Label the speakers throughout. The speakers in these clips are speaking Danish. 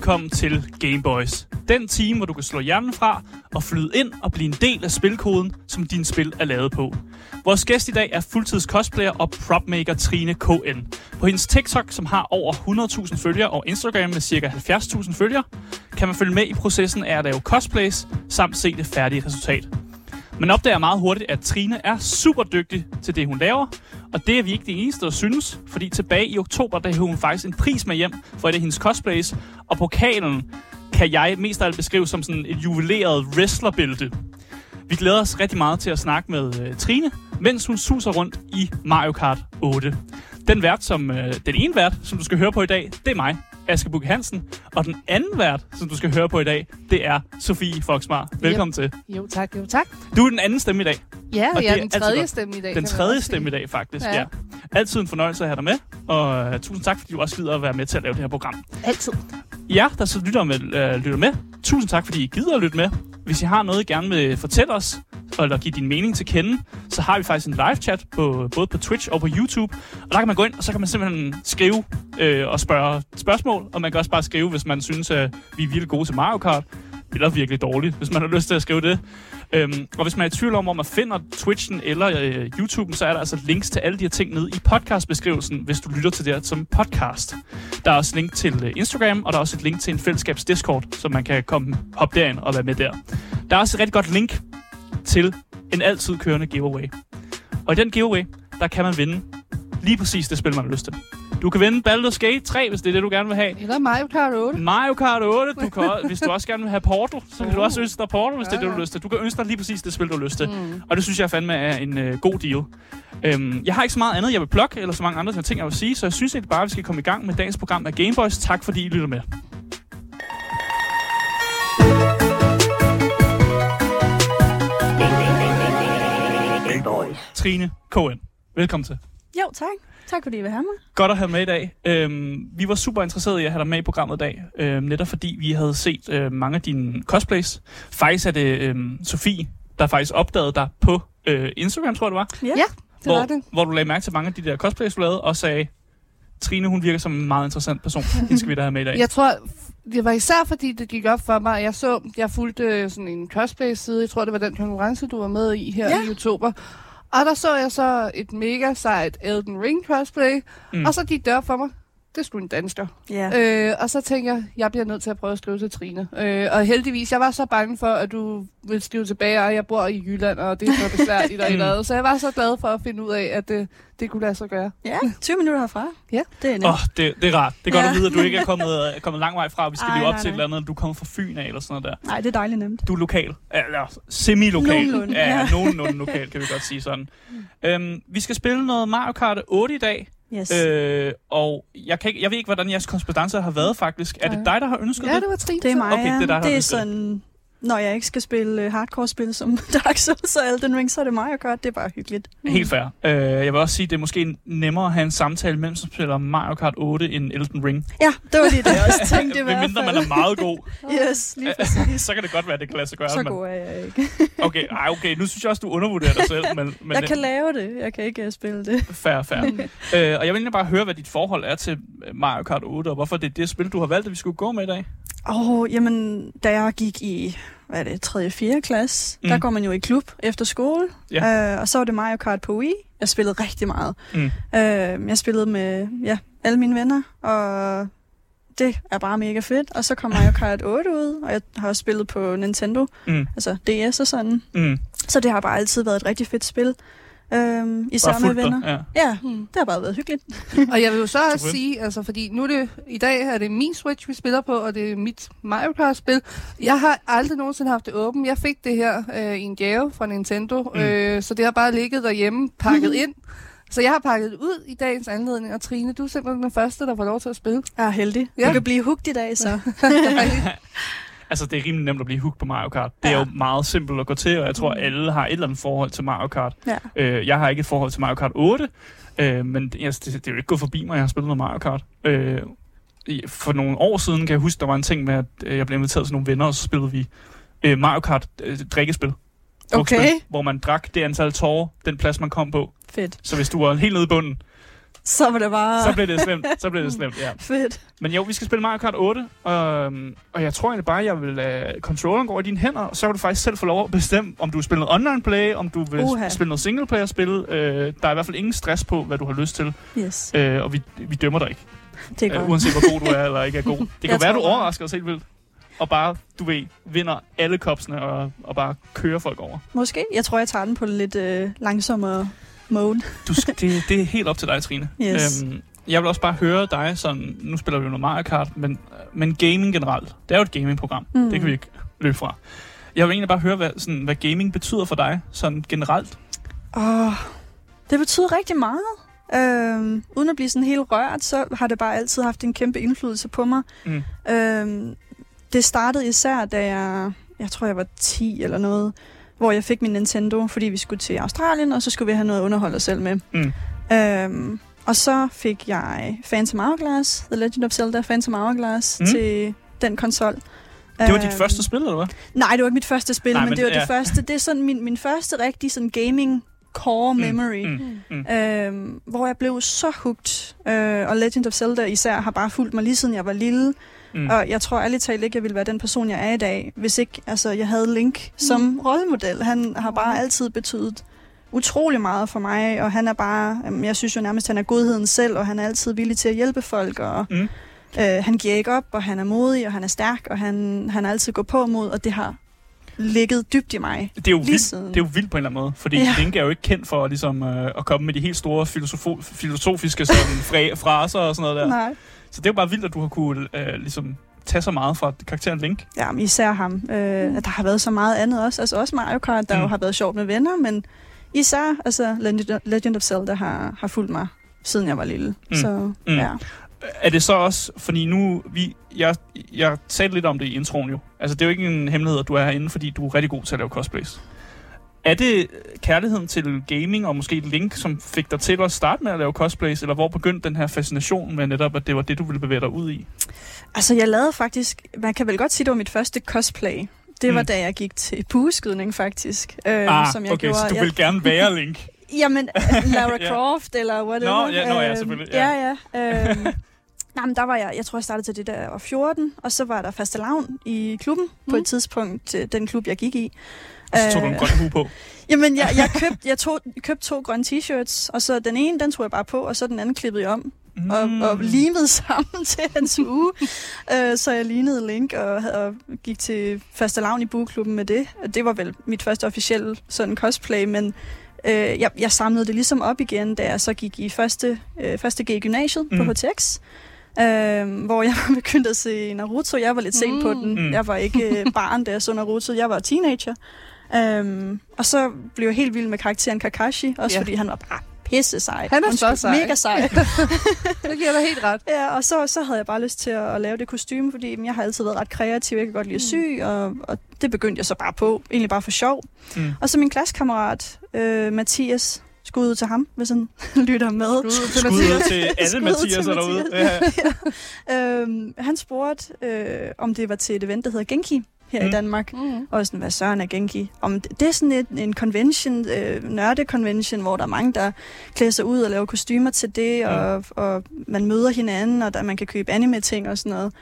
Speaker 1: Velkommen til Gameboys. Den time, hvor du kan slå hjernen fra og flyde ind og blive en del af spilkoden, som din spil er lavet på. Vores gæst i dag er fuldtids cosplayer og propmaker Trine KN. På hendes TikTok, som har over 100.000 følgere, og Instagram med ca. 70.000 følgere, kan man følge med i processen af at lave cosplays, samt se det færdige resultat. Man opdager meget hurtigt, at Trine er super dygtig til det, hun laver, og det er vi ikke de eneste, der synes, fordi tilbage i oktober, der havde hun faktisk en pris med hjem for et af hendes cosplays, og pokalen kan jeg mest af alt beskrive som sådan et juveleret wrestlerbælte. Vi glæder os rigtig meget til at snakke med uh, Trine, mens hun suser rundt i Mario Kart 8. Den vært, som, uh, den ene vært, som du skal høre på i dag, det er mig, Aske Hansen. Og den anden vært, som du skal høre på i dag, det er Sofie Foxmar. Velkommen yep. til.
Speaker 2: Jo tak, jo tak.
Speaker 1: Du er den anden stemme i dag.
Speaker 2: Ja,
Speaker 1: Og
Speaker 2: jeg er den tredje stemme i dag.
Speaker 1: Den tredje stemme i dag, faktisk. Ja.
Speaker 2: Ja.
Speaker 1: Altid en fornøjelse at have dig med, og uh, tusind tak, fordi du også gider at være med til at lave det her program.
Speaker 2: Altid.
Speaker 1: Ja, der så lytter med, uh, lytter med. Tusind tak, fordi I gider at lytte med. Hvis I har noget, I gerne vil fortælle os, eller give din mening til kende, så har vi faktisk en live chat på, både på Twitch og på YouTube. Og der kan man gå ind, og så kan man simpelthen skrive øh, og spørge spørgsmål. Og man kan også bare skrive, hvis man synes, at vi er virkelig gode til Mario Kart. Eller virkelig dårligt, hvis man har lyst til at skrive det. Øhm, og hvis man er i tvivl om, hvor man finder Twitchen eller øh, YouTuben, så er der altså links til alle de her ting nede i podcastbeskrivelsen, hvis du lytter til det her som podcast. Der er også link til øh, Instagram, og der er også et link til en fællesskabs Discord, så man kan komme hoppe derind og være med der. Der er også et rigtig godt link til en altid kørende giveaway. Og i den giveaway, der kan man vinde lige præcis det spil, man har lyst til. Du kan vinde Baldur's Gate 3, hvis det er det, du gerne vil have.
Speaker 2: Eller Mario Kart 8.
Speaker 1: Mario Kart 8, du kan, hvis du også gerne vil have Portal, så kan du også ønske dig Portal, hvis det er det, du
Speaker 2: Ja,
Speaker 1: har
Speaker 2: ja.
Speaker 1: lyst til. Du kan ønske dig lige præcis det spil, du har lyst til. Mm. Og det synes jeg fandme er en øh, god deal. Øhm, jeg har ikke så meget andet, jeg vil plukke, eller så mange andre ting, jeg vil sige, så jeg synes egentlig bare, at vi skal komme i gang med dagens program af Gameboys. Tak fordi I lytter med. Trine KN, velkommen til.
Speaker 3: Jo, tak. Tak fordi I vil have mig.
Speaker 1: Godt at have med i dag. Øhm, vi var super interesserede i at have dig med i programmet i dag, øhm, netop fordi vi havde set øh, mange af dine cosplays. Faktisk er det øhm, Sofie, der faktisk opdagede dig på øh, Instagram, tror jeg det var,
Speaker 3: Ja.
Speaker 2: Ja, det
Speaker 1: hvor,
Speaker 2: var det.
Speaker 1: hvor du lagde mærke til mange af de der cosplays, du lavede, og sagde, Trine, hun virker som en meget interessant person. Hende skal vi da have med i dag.
Speaker 2: Jeg tror, det var især fordi, det gik op for mig. Jeg så, jeg fulgte øh, sådan en cosplay-side. Jeg tror, det var den konkurrence, du var med i her
Speaker 3: Ja.
Speaker 2: i oktober. Og der så jeg så et mega sejt Elden Ring cosplay.
Speaker 1: Mm.
Speaker 2: Mm. Og så gik det op for mig. Det skulle en dansker.
Speaker 3: Ja.
Speaker 2: Øh, og så tænker jeg, jeg bliver nødt til at prøve at skrive til Trine. Øh, og heldigvis, jeg var så bange for, at du ville skrive tilbage, og jeg bor i Jylland, og det er så besværligt og et andet. Så jeg var så glad for at finde ud af, at det, det kunne lade sig gøre.
Speaker 3: ja, 20 minutter herfra.
Speaker 2: Ja.
Speaker 3: Det er nemt.
Speaker 1: Åh, oh, det, det er rart. Det er godt
Speaker 3: Ja.
Speaker 1: at vide, at du ikke er kommet, er kommet lang vej fra, og vi skal
Speaker 3: Ej,
Speaker 1: leve op
Speaker 3: nej,
Speaker 1: til et
Speaker 3: nej.
Speaker 1: eller andet, du kommer fra Fyn af, eller sådan noget der.
Speaker 3: Nej, det er dejligt nemt.
Speaker 1: Du er lokal. Eller semi-lokal.
Speaker 3: Nogenlunde,
Speaker 1: Ja, ja, nogenlunde lokal, kan vi godt sige sådan. Øhm, vi skal spille noget Mario Kart 8 i dag.
Speaker 3: Yes.
Speaker 1: Øh, og jeg, kan ikke, jeg ved ikke, hvordan jeres korrespondence har været faktisk. Er det dig, der har ønsket
Speaker 2: Ja,
Speaker 1: det?
Speaker 2: det var Trine.
Speaker 3: det er mig,
Speaker 1: okay, det er dig, der har
Speaker 3: det er
Speaker 1: ønsket det.
Speaker 3: sådan... Når jeg ikke skal spille uh, hardcore-spil som Dark Souls og Elden Ring, så er det Mario Kart. Det er bare hyggeligt.
Speaker 1: Helt fair. Øh, jeg vil også sige, at det er måske nemmere at have en samtale, mens man spiller Mario Kart 8 end Elden Ring.
Speaker 3: Ja, det var lige det, jeg også tænkte i hvert
Speaker 1: Mindre man
Speaker 3: fald.
Speaker 1: er meget god,
Speaker 3: Yes, lige præcis.
Speaker 1: så kan det godt være, at det kan lade sig gøre.
Speaker 3: Så god er jeg ikke.
Speaker 1: Okay, ej, okay, nu synes jeg også, du undervurderer dig selv. Men, men
Speaker 3: Jeg kan lave det. Jeg kan ikke uh, spille det.
Speaker 1: Fair, fair. øh, og jeg vil egentlig bare høre, hvad dit forhold er til øh, Mario Kart 8, og hvorfor det er det spil, du har valgt, at vi skulle gå med i dag.
Speaker 3: Åh, oh, jamen, da jeg gik i, hvad er det, 3. og 4. klasse,
Speaker 1: mm.
Speaker 3: der går man jo i klub efter skole.
Speaker 1: Ja.
Speaker 3: Øh, og så var det Mario Kart på Wii. Jeg spillede rigtig meget.
Speaker 1: Mm.
Speaker 3: Øh, jeg spillede med ja, alle mine venner, og det er bare mega fedt. Og så kom Mario Kart 8 ud, og jeg har også spillet på Nintendo,
Speaker 1: Mm.
Speaker 3: altså DS og sådan.
Speaker 1: Mm.
Speaker 3: Så det har bare altid været et rigtig fedt spil. Øh, især
Speaker 1: Bare
Speaker 3: med
Speaker 1: fulgt dig,
Speaker 3: venner.
Speaker 1: Ja.
Speaker 3: Ja,
Speaker 2: Mm.
Speaker 3: det har bare været hyggeligt.
Speaker 2: Og jeg vil jo så også sige, altså fordi nu er det, i dag er det min Switch, vi spiller på, og det er mit Mario Kart-spil. Jeg har aldrig nogensinde haft det åbent. Jeg fik det her øh, i en gave fra Nintendo,
Speaker 1: Mm.
Speaker 2: øh, så det har bare ligget derhjemme, pakket ind. Så jeg har pakket det ud i dagens anledning, og Trine, du er simpelthen den første, der får lov til at spille.
Speaker 3: Jeg er heldig.
Speaker 2: Ja.
Speaker 3: Du kan blive hugt i dag, så.
Speaker 1: Altså, det er rimelig nemt at blive hooked på Mario Kart. Det er
Speaker 3: Ja.
Speaker 1: jo meget simpelt at gå til, og jeg tror, alle har et eller andet forhold til Mario Kart.
Speaker 3: Ja.
Speaker 1: Øh, jeg har ikke et forhold til Mario Kart 8, øh, men det, altså, det, det er jo ikke gået forbi mig, at jeg har spillet noget Mario Kart. Øh, for nogle år siden kan jeg huske, der var en ting med, at øh, jeg blev inviteret til nogle venner, og så spillede vi øh, Mario Kart øh, drikkespil.
Speaker 3: Okay.
Speaker 1: Hvor man drak det antal tårer, den plads, man kom på.
Speaker 3: Fedt.
Speaker 1: Så hvis du var helt nede i bunden,
Speaker 3: så var det bare
Speaker 1: Så blev det slemt. Så blev det slemt, ja.
Speaker 3: fedt.
Speaker 1: Men jo, vi skal spille Mario Kart 8, og, øhm, og jeg tror egentlig bare, jeg vil lade controlleren gå i dine hænder, og så kan du faktisk selv få lov at bestemme, om du vil spille noget online play, om du vil
Speaker 3: Uha.
Speaker 1: spille noget single player spil. Øh, der er i hvert fald ingen stress på, hvad du har lyst til,
Speaker 3: Yes,
Speaker 1: øh, og vi, vi dømmer dig ikke.
Speaker 3: det er
Speaker 1: Øh,
Speaker 3: godt.
Speaker 1: uanset hvor god du er eller ikke er god. Det kan
Speaker 3: Jeg
Speaker 1: være, du overrasker os helt vildt. Og bare, du ved, vinder alle kopsene og, og bare kører folk over.
Speaker 3: Måske. Jeg tror, jeg tager den på lidt øh, langsommere mode.
Speaker 1: Du, det, det er helt op til dig, Trine.
Speaker 3: Yes.
Speaker 1: Øhm, jeg vil også bare høre dig sådan, nu spiller vi jo noget Mario Kart, men, men gaming generelt, det er jo et gamingprogram. Mm. Det kan vi ikke løbe fra. Jeg vil egentlig bare høre, hvad, sådan, hvad gaming betyder for dig, sådan generelt.
Speaker 3: Åh, det betyder rigtig meget. Øhm, uden at blive sådan helt rørt, så har det bare altid haft en kæmpe indflydelse på mig.
Speaker 1: Mm.
Speaker 3: Øhm, det startede især, da jeg, jeg tror, jeg var 10 eller noget, hvor jeg fik min Nintendo, fordi vi skulle til Australien, og så skulle vi have noget at underholde os selv med.
Speaker 1: Mm.
Speaker 3: Øhm, og så fik jeg Phantom Hourglass, The Legend of Zelda Phantom Hourglass,
Speaker 1: Mm.
Speaker 3: mm. til den konsol.
Speaker 1: Det var dit
Speaker 3: Øhm,
Speaker 1: første spil, eller hvad?
Speaker 3: Nej, det var ikke mit første spil,
Speaker 1: Nej,
Speaker 3: men,
Speaker 1: men
Speaker 3: det var
Speaker 1: ja.
Speaker 3: det første. Det er sådan min, min første rigtig sådan gaming core
Speaker 1: Mm,
Speaker 3: memory.
Speaker 1: mm. Mm.
Speaker 3: Øhm, hvor jeg blev så hooked. Øh, og Legend of Zelda især har bare fulgt mig lige siden jeg var lille.
Speaker 1: Mm.
Speaker 3: Mm. Og jeg tror ærligt talt ikke, jeg ville være den person, jeg er i dag, hvis ikke altså, jeg havde Link som
Speaker 2: Mm.
Speaker 3: rollemodel. Han har bare altid betydet utrolig meget for mig, og han er bare, jeg synes jo nærmest, han er godheden selv, og han er altid villig til at hjælpe folk, og
Speaker 1: Mm.
Speaker 3: øh, han giver ikke op, og han er modig, og han er stærk, og han, han er altid gå på mod, og det har ligget dybt i mig.
Speaker 1: Det er, jo vildt, det er jo vildt på en eller anden måde, fordi ja.
Speaker 3: Ja.
Speaker 1: Link er jo ikke kendt for ligesom, øh, at komme med de helt store filosofo- filosofiske sådan, fra- fraser og sådan noget der.
Speaker 3: Nej.
Speaker 1: Så det er jo bare vildt, at du har kunne øh, ligesom, tage så meget fra karakteren Link.
Speaker 3: Ja, men især ham. Øh, at der har været så meget andet også. Altså også Mario Kart, der
Speaker 1: Mm.
Speaker 3: mm. jo har været sjovt med venner, men især altså, Legend- of Zelda har, har fulgt mig, siden jeg var lille.
Speaker 1: Mm.
Speaker 3: Mm. Så
Speaker 1: Mm.
Speaker 3: ja.
Speaker 1: Er det så også, fordi nu, vi, jeg, jeg talte lidt om det i introen jo. Altså det er jo ikke en hemmelighed, at du er herinde, fordi du er rigtig god til at lave cosplays. Er det kærligheden til gaming og måske Link, som fik dig til at starte med at lave cosplays, eller hvor begyndte den her fascination med netop, at det var det, du ville bevæge dig ud i?
Speaker 3: Altså, jeg lavede faktisk, man kan vel godt sige, det var mit første cosplay. Det var,
Speaker 1: Mm.
Speaker 3: da jeg gik til bueskydning, faktisk. Øh,
Speaker 1: ah,
Speaker 3: som jeg
Speaker 1: okay,
Speaker 3: gjorde.
Speaker 1: så du
Speaker 3: jeg,
Speaker 1: vil gerne være Link.
Speaker 3: Jamen, Lara
Speaker 1: Ja.
Speaker 3: Croft, eller whatever.
Speaker 1: Nå, ja, nå, ja,
Speaker 3: Øhm,
Speaker 1: selvfølgelig, ja.
Speaker 3: Ja, ja. Øhm, Nej, men der var jeg, jeg tror, jeg startede til det der, var 14, og så var der faste lavn i klubben mm. på et tidspunkt, øh, den klub, jeg gik i.
Speaker 1: Så tog du en
Speaker 3: Øh,
Speaker 1: grøn hue på.
Speaker 3: Jamen, jeg, jeg, købte, jeg tog, købte to grønne t-shirts, og så den ene, den tog jeg bare på, og så den anden klippede jeg om, mm. og, og limede sammen til hans uge. øh, så jeg lignede Link, og, og gik til faste lavn i bueklubben med det. Det var vel mit første officielle sådan cosplay, men øh, jeg, jeg samlede det ligesom op igen, da jeg så gik i første, øh, første G i gymnasiet. Mm. på HTX. Øh, hvor jeg var begyndt at se Naruto. Jeg var lidt sent mm. på den.
Speaker 1: Mm.
Speaker 3: Jeg var ikke øh, barn, da jeg så Naruto. Jeg var teenager. Um, og så blev jeg helt vild med karakteren Kakashi, også
Speaker 2: Ja.
Speaker 3: ja. fordi han var bare pisse sej.
Speaker 2: Han er så
Speaker 3: Undskyld,
Speaker 2: sej.
Speaker 3: Mega sej.
Speaker 2: Det giver dig helt ret.
Speaker 3: ja, og så, så havde jeg bare lyst til at, at lave det kostume, fordi jamen, jeg har altid været ret kreativ. Jeg kan godt lide at sy, og, og det begyndte jeg så bare på. Egentlig bare for sjov.
Speaker 1: Mm.
Speaker 3: Og så min klassekammerat, øh, Mathias, skud ud til ham, hvis han lytter med.
Speaker 2: Skud ud til Mathias.
Speaker 1: til alle Mathias
Speaker 3: til
Speaker 1: derude.
Speaker 3: Mathias.
Speaker 1: Ja.
Speaker 3: øhm, han spurgte, øh, om det var til et event, der hedder Genki her
Speaker 1: Mm.
Speaker 3: i Danmark.
Speaker 2: Mm.
Speaker 3: Og sådan, hvad søren er Genki? Om det, det er sådan et, en convention, øh, nørde-convention, hvor der er mange, der klæder sig ud og laver kostymer til det,
Speaker 1: Mm.
Speaker 3: og, og man møder hinanden, og der, man kan købe anime-ting og sådan noget.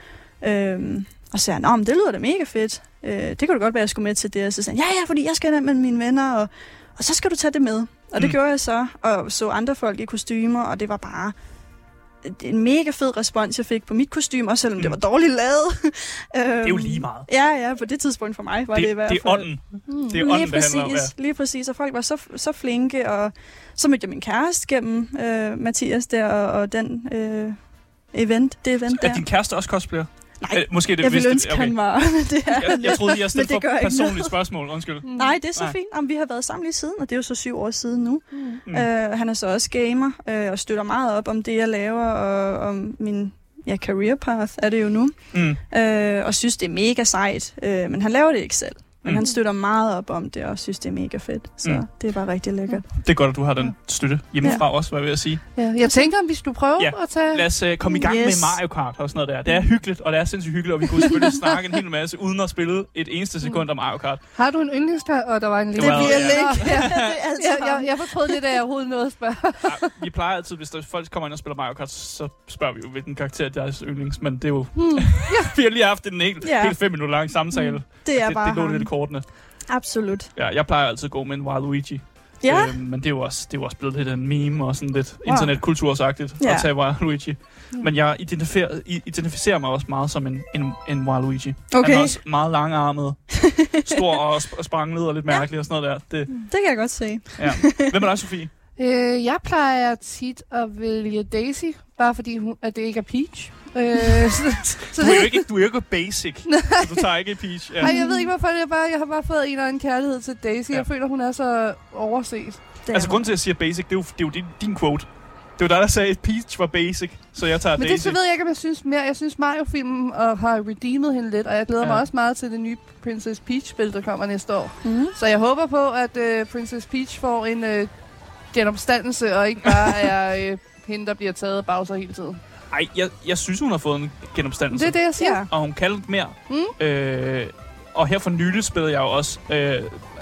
Speaker 3: Øhm, og så sagde han, "Nå, men det lyder da mega fedt. Øh, det kunne da godt være, at jeg skulle med til det. Og så sagde han, ja, ja, fordi jeg skal der med mine venner, og, og så skal du tage det med. Og det
Speaker 1: Mm.
Speaker 3: gjorde jeg så, og så andre folk i kostymer, og det var bare en mega fed respons, jeg fik på mit kostume, også selvom mm. det var dårligt lavet.
Speaker 1: Det er jo
Speaker 3: Øhm,
Speaker 1: lige meget.
Speaker 3: Ja, ja, på det tidspunkt for mig var det,
Speaker 1: Det,
Speaker 3: i hvert
Speaker 1: det
Speaker 3: fald.
Speaker 1: er ånden.
Speaker 2: Mm.
Speaker 1: Det er
Speaker 3: lige
Speaker 1: ånden, det
Speaker 3: præcis,
Speaker 1: handler om. Ja.
Speaker 3: lige præcis, og folk var så, så flinke, og så mødte jeg min kæreste gennem øh, Mathias der, og, og den øh, event, det event
Speaker 1: Er
Speaker 3: der.
Speaker 1: din kæreste også cosplayer?
Speaker 3: Nej,
Speaker 1: Øh, måske det
Speaker 3: jeg ville ønske, okay. han var, det er
Speaker 1: Jeg, jeg troede lige, jeg stillede for personligt
Speaker 3: noget.
Speaker 1: spørgsmål. Undskyld.
Speaker 2: Mm.
Speaker 3: Nej, det er så
Speaker 1: Nej.
Speaker 3: fint. Jamen, vi har været sammen lige siden, og det er jo så syv år siden nu.
Speaker 2: Mm.
Speaker 1: Mm.
Speaker 3: Øh, han er så også gamer, øh, og støtter meget op om det, jeg laver, og om min ja, career path er det jo nu.
Speaker 1: Mm.
Speaker 3: Øh, og synes, det er mega sejt. Øh, men han laver det ikke selv. Men
Speaker 1: Mm.
Speaker 3: han støtter meget op om det, og synes, det er mega fedt. Så
Speaker 1: Mm.
Speaker 3: mm. det er bare rigtig lækkert.
Speaker 1: Det er godt, at du har den støtte hjemmefra ja. også, hvad jeg vil sige.
Speaker 2: Ja, jeg tænker, om vi skulle prøve
Speaker 1: Ja.
Speaker 2: at tage...
Speaker 1: Lad os uh, komme i gang yes. Med Mario Kart og sådan noget der. Det er hyggeligt, og det er sindssygt hyggeligt, og vi kunne selvfølgelig snakke en hel masse, uden at spille et eneste sekund om Mario Kart.
Speaker 2: Har du en yndlingskar? Og der var en lille...
Speaker 1: Det
Speaker 3: bliver
Speaker 1: ja.
Speaker 3: lækkert.
Speaker 2: Ja.
Speaker 3: det er
Speaker 2: Jeg, jeg, jeg fortrød lidt, at jeg overhovedet nåede at spørge.
Speaker 1: Ja, vi plejer altid, hvis der folk kommer ind og spiller Mario Kart, så spørger vi jo, hvilken karakter er deres yndlings, men det er jo...
Speaker 2: Hmm.
Speaker 1: vi har lige haft en helt,
Speaker 3: Ja.
Speaker 1: helt fem minutter lang samtale. Mm.
Speaker 3: Det er
Speaker 1: det,
Speaker 3: bare
Speaker 1: det
Speaker 3: ham.
Speaker 1: Kortene.
Speaker 3: Absolut.
Speaker 1: Ja, jeg plejer altid at gå med en Waluigi.
Speaker 3: Ja,
Speaker 1: Øh, men det er, jo også, det er jo også blevet lidt en meme og sådan lidt
Speaker 3: Wow.
Speaker 1: internetkultursagtigt
Speaker 3: Ja.
Speaker 1: at tage Waluigi.
Speaker 2: Mm.
Speaker 1: Men jeg identificerer, identificerer mig også meget som en, en, en Waluigi.
Speaker 3: okay.
Speaker 1: Han er også meget langarmet, stor og sp- spranglet og lidt mærkelig og sådan noget der. Det,
Speaker 3: Det kan jeg godt se.
Speaker 1: ja. Hvem er dig, Sofie?
Speaker 2: Øh, jeg plejer tit at vælge Daisy, bare fordi hun, at det ikke er Peach. Øh, så, så
Speaker 1: Du er jo ikke, du er jo ikke basic. du tager ikke Peach. Ja.
Speaker 2: Ej, jeg ved ikke, hvorfor det er bare, jeg har bare fået en eller anden kærlighed til Daisy.
Speaker 1: Ja.
Speaker 2: Jeg føler, hun er så overset.
Speaker 3: Det
Speaker 1: Altså, grunden til, at jeg siger basic, det er jo, det er jo din, din quote. Det var dig, der sagde, at Peach var basic, så jeg tager
Speaker 2: Men det
Speaker 1: Daisy.
Speaker 2: så ved jeg ikke, om jeg synes mere. Jeg synes Mario-filmen og har redeemet hende lidt, og jeg glæder ja.
Speaker 1: Ja.
Speaker 2: mig også meget til det nye Princess Peach-spil, der kommer næste år.
Speaker 3: Mm.
Speaker 2: Så jeg håber på, at uh, Princess Peach får en uh, genopstandelse, og ikke bare er uh, hende, der bliver taget af Bowser hele tiden.
Speaker 1: Ej, jeg, jeg synes, hun har fået en genopstandelse.
Speaker 2: Det er det, jeg siger.
Speaker 1: Og hun kan lidt mere.
Speaker 2: Mm.
Speaker 1: Øh, og her for nylig spillede jeg jo også øh,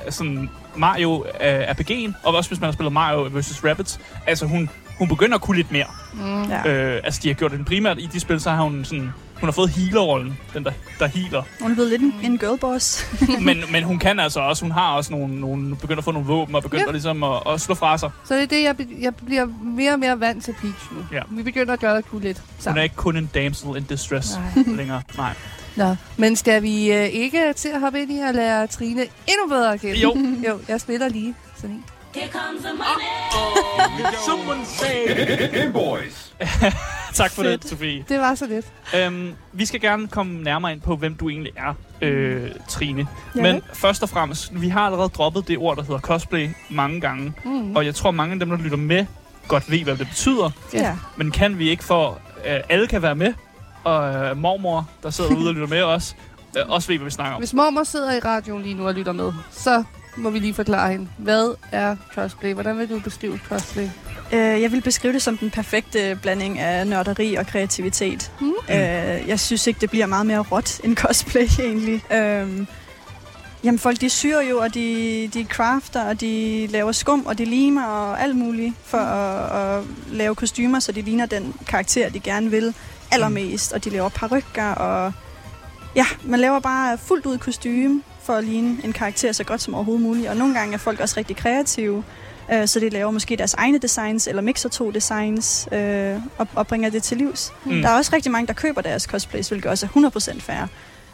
Speaker 1: sådan Mario øh, RPG'en, og også hvis man har spillet Mario vs. Rabbids. Altså hun, hun begynder at kunne lidt mere.
Speaker 2: Mm.
Speaker 3: Ja.
Speaker 1: Øh, altså de har gjort det primært i de spil, så har hun sådan... Hun har fået healer-rollen, den der, der healer.
Speaker 3: Hun er blevet lidt en, en girlboss.
Speaker 1: men, men hun kan altså også, hun har også nogle, nogle begynder at få nogle våben og begynder
Speaker 2: Ja.
Speaker 1: ligesom at, at slå fra sig.
Speaker 2: Så det er det, jeg, jeg bliver mere og mere vant til Peach nu.
Speaker 1: Ja.
Speaker 2: Vi begynder at gøre det kunne lidt
Speaker 1: Hun
Speaker 2: sammen.
Speaker 1: er ikke kun en damsel in distress
Speaker 2: Nej.
Speaker 1: længere. Nej.
Speaker 2: Nå, men skal vi øh, ikke til at hoppe ind i og lære Trine endnu bedre at kende?
Speaker 1: Jo.
Speaker 2: jo, jeg spiller lige sådan en.
Speaker 4: Game Boys.
Speaker 1: Tak for
Speaker 3: Fedt.
Speaker 1: det, Sofie.
Speaker 2: Det var så lidt.
Speaker 1: Øhm, vi skal gerne komme nærmere ind på, hvem du egentlig er, øh, Trine.
Speaker 3: Ja.
Speaker 1: Men først og fremmest, vi har allerede droppet det ord, der hedder cosplay mange gange.
Speaker 2: Mm.
Speaker 1: Og jeg tror, mange af dem, der lytter med, godt ved, hvad det betyder.
Speaker 3: Ja.
Speaker 1: Men kan vi ikke for, øh, alle kan være med, og øh, mormor, der sidder ude og lytter med os, øh, også ved, hvad vi snakker om.
Speaker 2: Hvis mormor sidder i radioen lige nu og lytter med, så må vi lige forklare hende. Hvad er cosplay? Hvordan vil du beskrive cosplay?
Speaker 3: Øh, jeg vil beskrive det som den perfekte blanding af nørderi og kreativitet.
Speaker 2: Mm.
Speaker 3: Øh, jeg synes ikke, det bliver meget mere råt end cosplay egentlig. Øh, jamen folk de syr jo, og de, de crafter, og de laver skum, og de limer og alt muligt for at, at lave kostymer, så de ligner den karakter, de gerne vil allermest. Og de laver parykker, og ja, man laver bare fuldt ud kostume for at ligne en karakter så godt som overhovedet muligt. Og nogle gange er folk også rigtig kreative, øh, så de laver måske deres egne designs, eller mixer to designs, øh, og, og bringer det til livs.
Speaker 1: Mm.
Speaker 3: Der er også rigtig mange, der køber deres cosplays, hvilket også er 100% fair.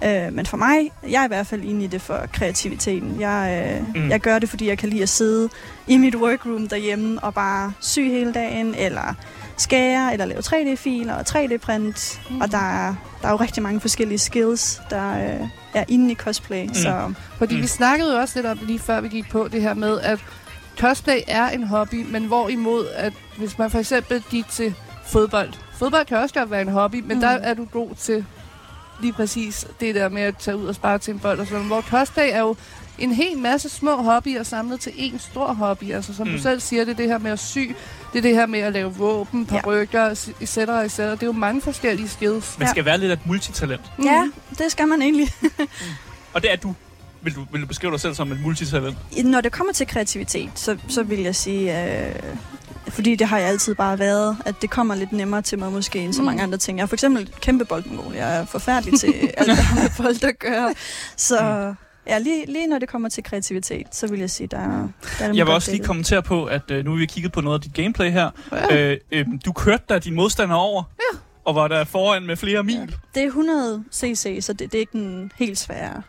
Speaker 3: Øh, men for mig, jeg er i hvert fald inde i det for kreativiteten. Jeg, øh,
Speaker 1: mm.
Speaker 3: jeg gør det, fordi jeg kan lide at sidde i mit workroom derhjemme og bare sy hele dagen, eller skære, eller lave 3D-filer og 3D-print.
Speaker 2: Mm.
Speaker 3: Og der er, der er jo rigtig mange forskellige skills, der øh, er inde i cosplay. Mm. Så
Speaker 2: Fordi
Speaker 1: Mm.
Speaker 2: vi snakkede jo også lidt om lige før vi gik på det her med, at cosplay er en hobby, men hvorimod, at hvis man for eksempel gik til fodbold. Fodbold kan også godt være en hobby, men mm. Der er du god til lige præcis det der med at tage ud og spare til en bold og sådan. Hvor cosplay er jo en hel masse små hobbyer samlet til en stor hobby. Altså som mm.
Speaker 1: Mm.
Speaker 2: du selv siger, det er det her med at sy, det er det her med at lave våben,
Speaker 3: Ja.
Speaker 2: parrykker, et cetera, et cetera. Det er jo mange forskellige skills.
Speaker 1: Man skal være lidt af et multitalent.
Speaker 2: Mm.
Speaker 3: ja, det skal man egentlig.
Speaker 1: Og det er du. Vil du, vil du beskrive dig selv som et multitalent?
Speaker 3: Når det kommer til kreativitet, så, så vil jeg sige, øh, fordi det har jeg altid bare været, at det kommer lidt nemmere til mig måske end så
Speaker 2: Mm.
Speaker 3: mange andre ting. Jeg er for eksempel kæmpe boldmongol. Jeg er forfærdelig til alt, der har med bold at gøre. Så ja, lige, lige når det kommer til kreativitet, så vil jeg sige, der, der er det
Speaker 1: Jeg vil også lige kommentere på, at øh, nu har vi kigget på noget af dit gameplay her.
Speaker 2: Ja.
Speaker 1: Øh, øh, du kørte da din modstander over, ja. og var der foran med flere mil.
Speaker 3: Det er 100 cc, så det, det er ikke den helt svære.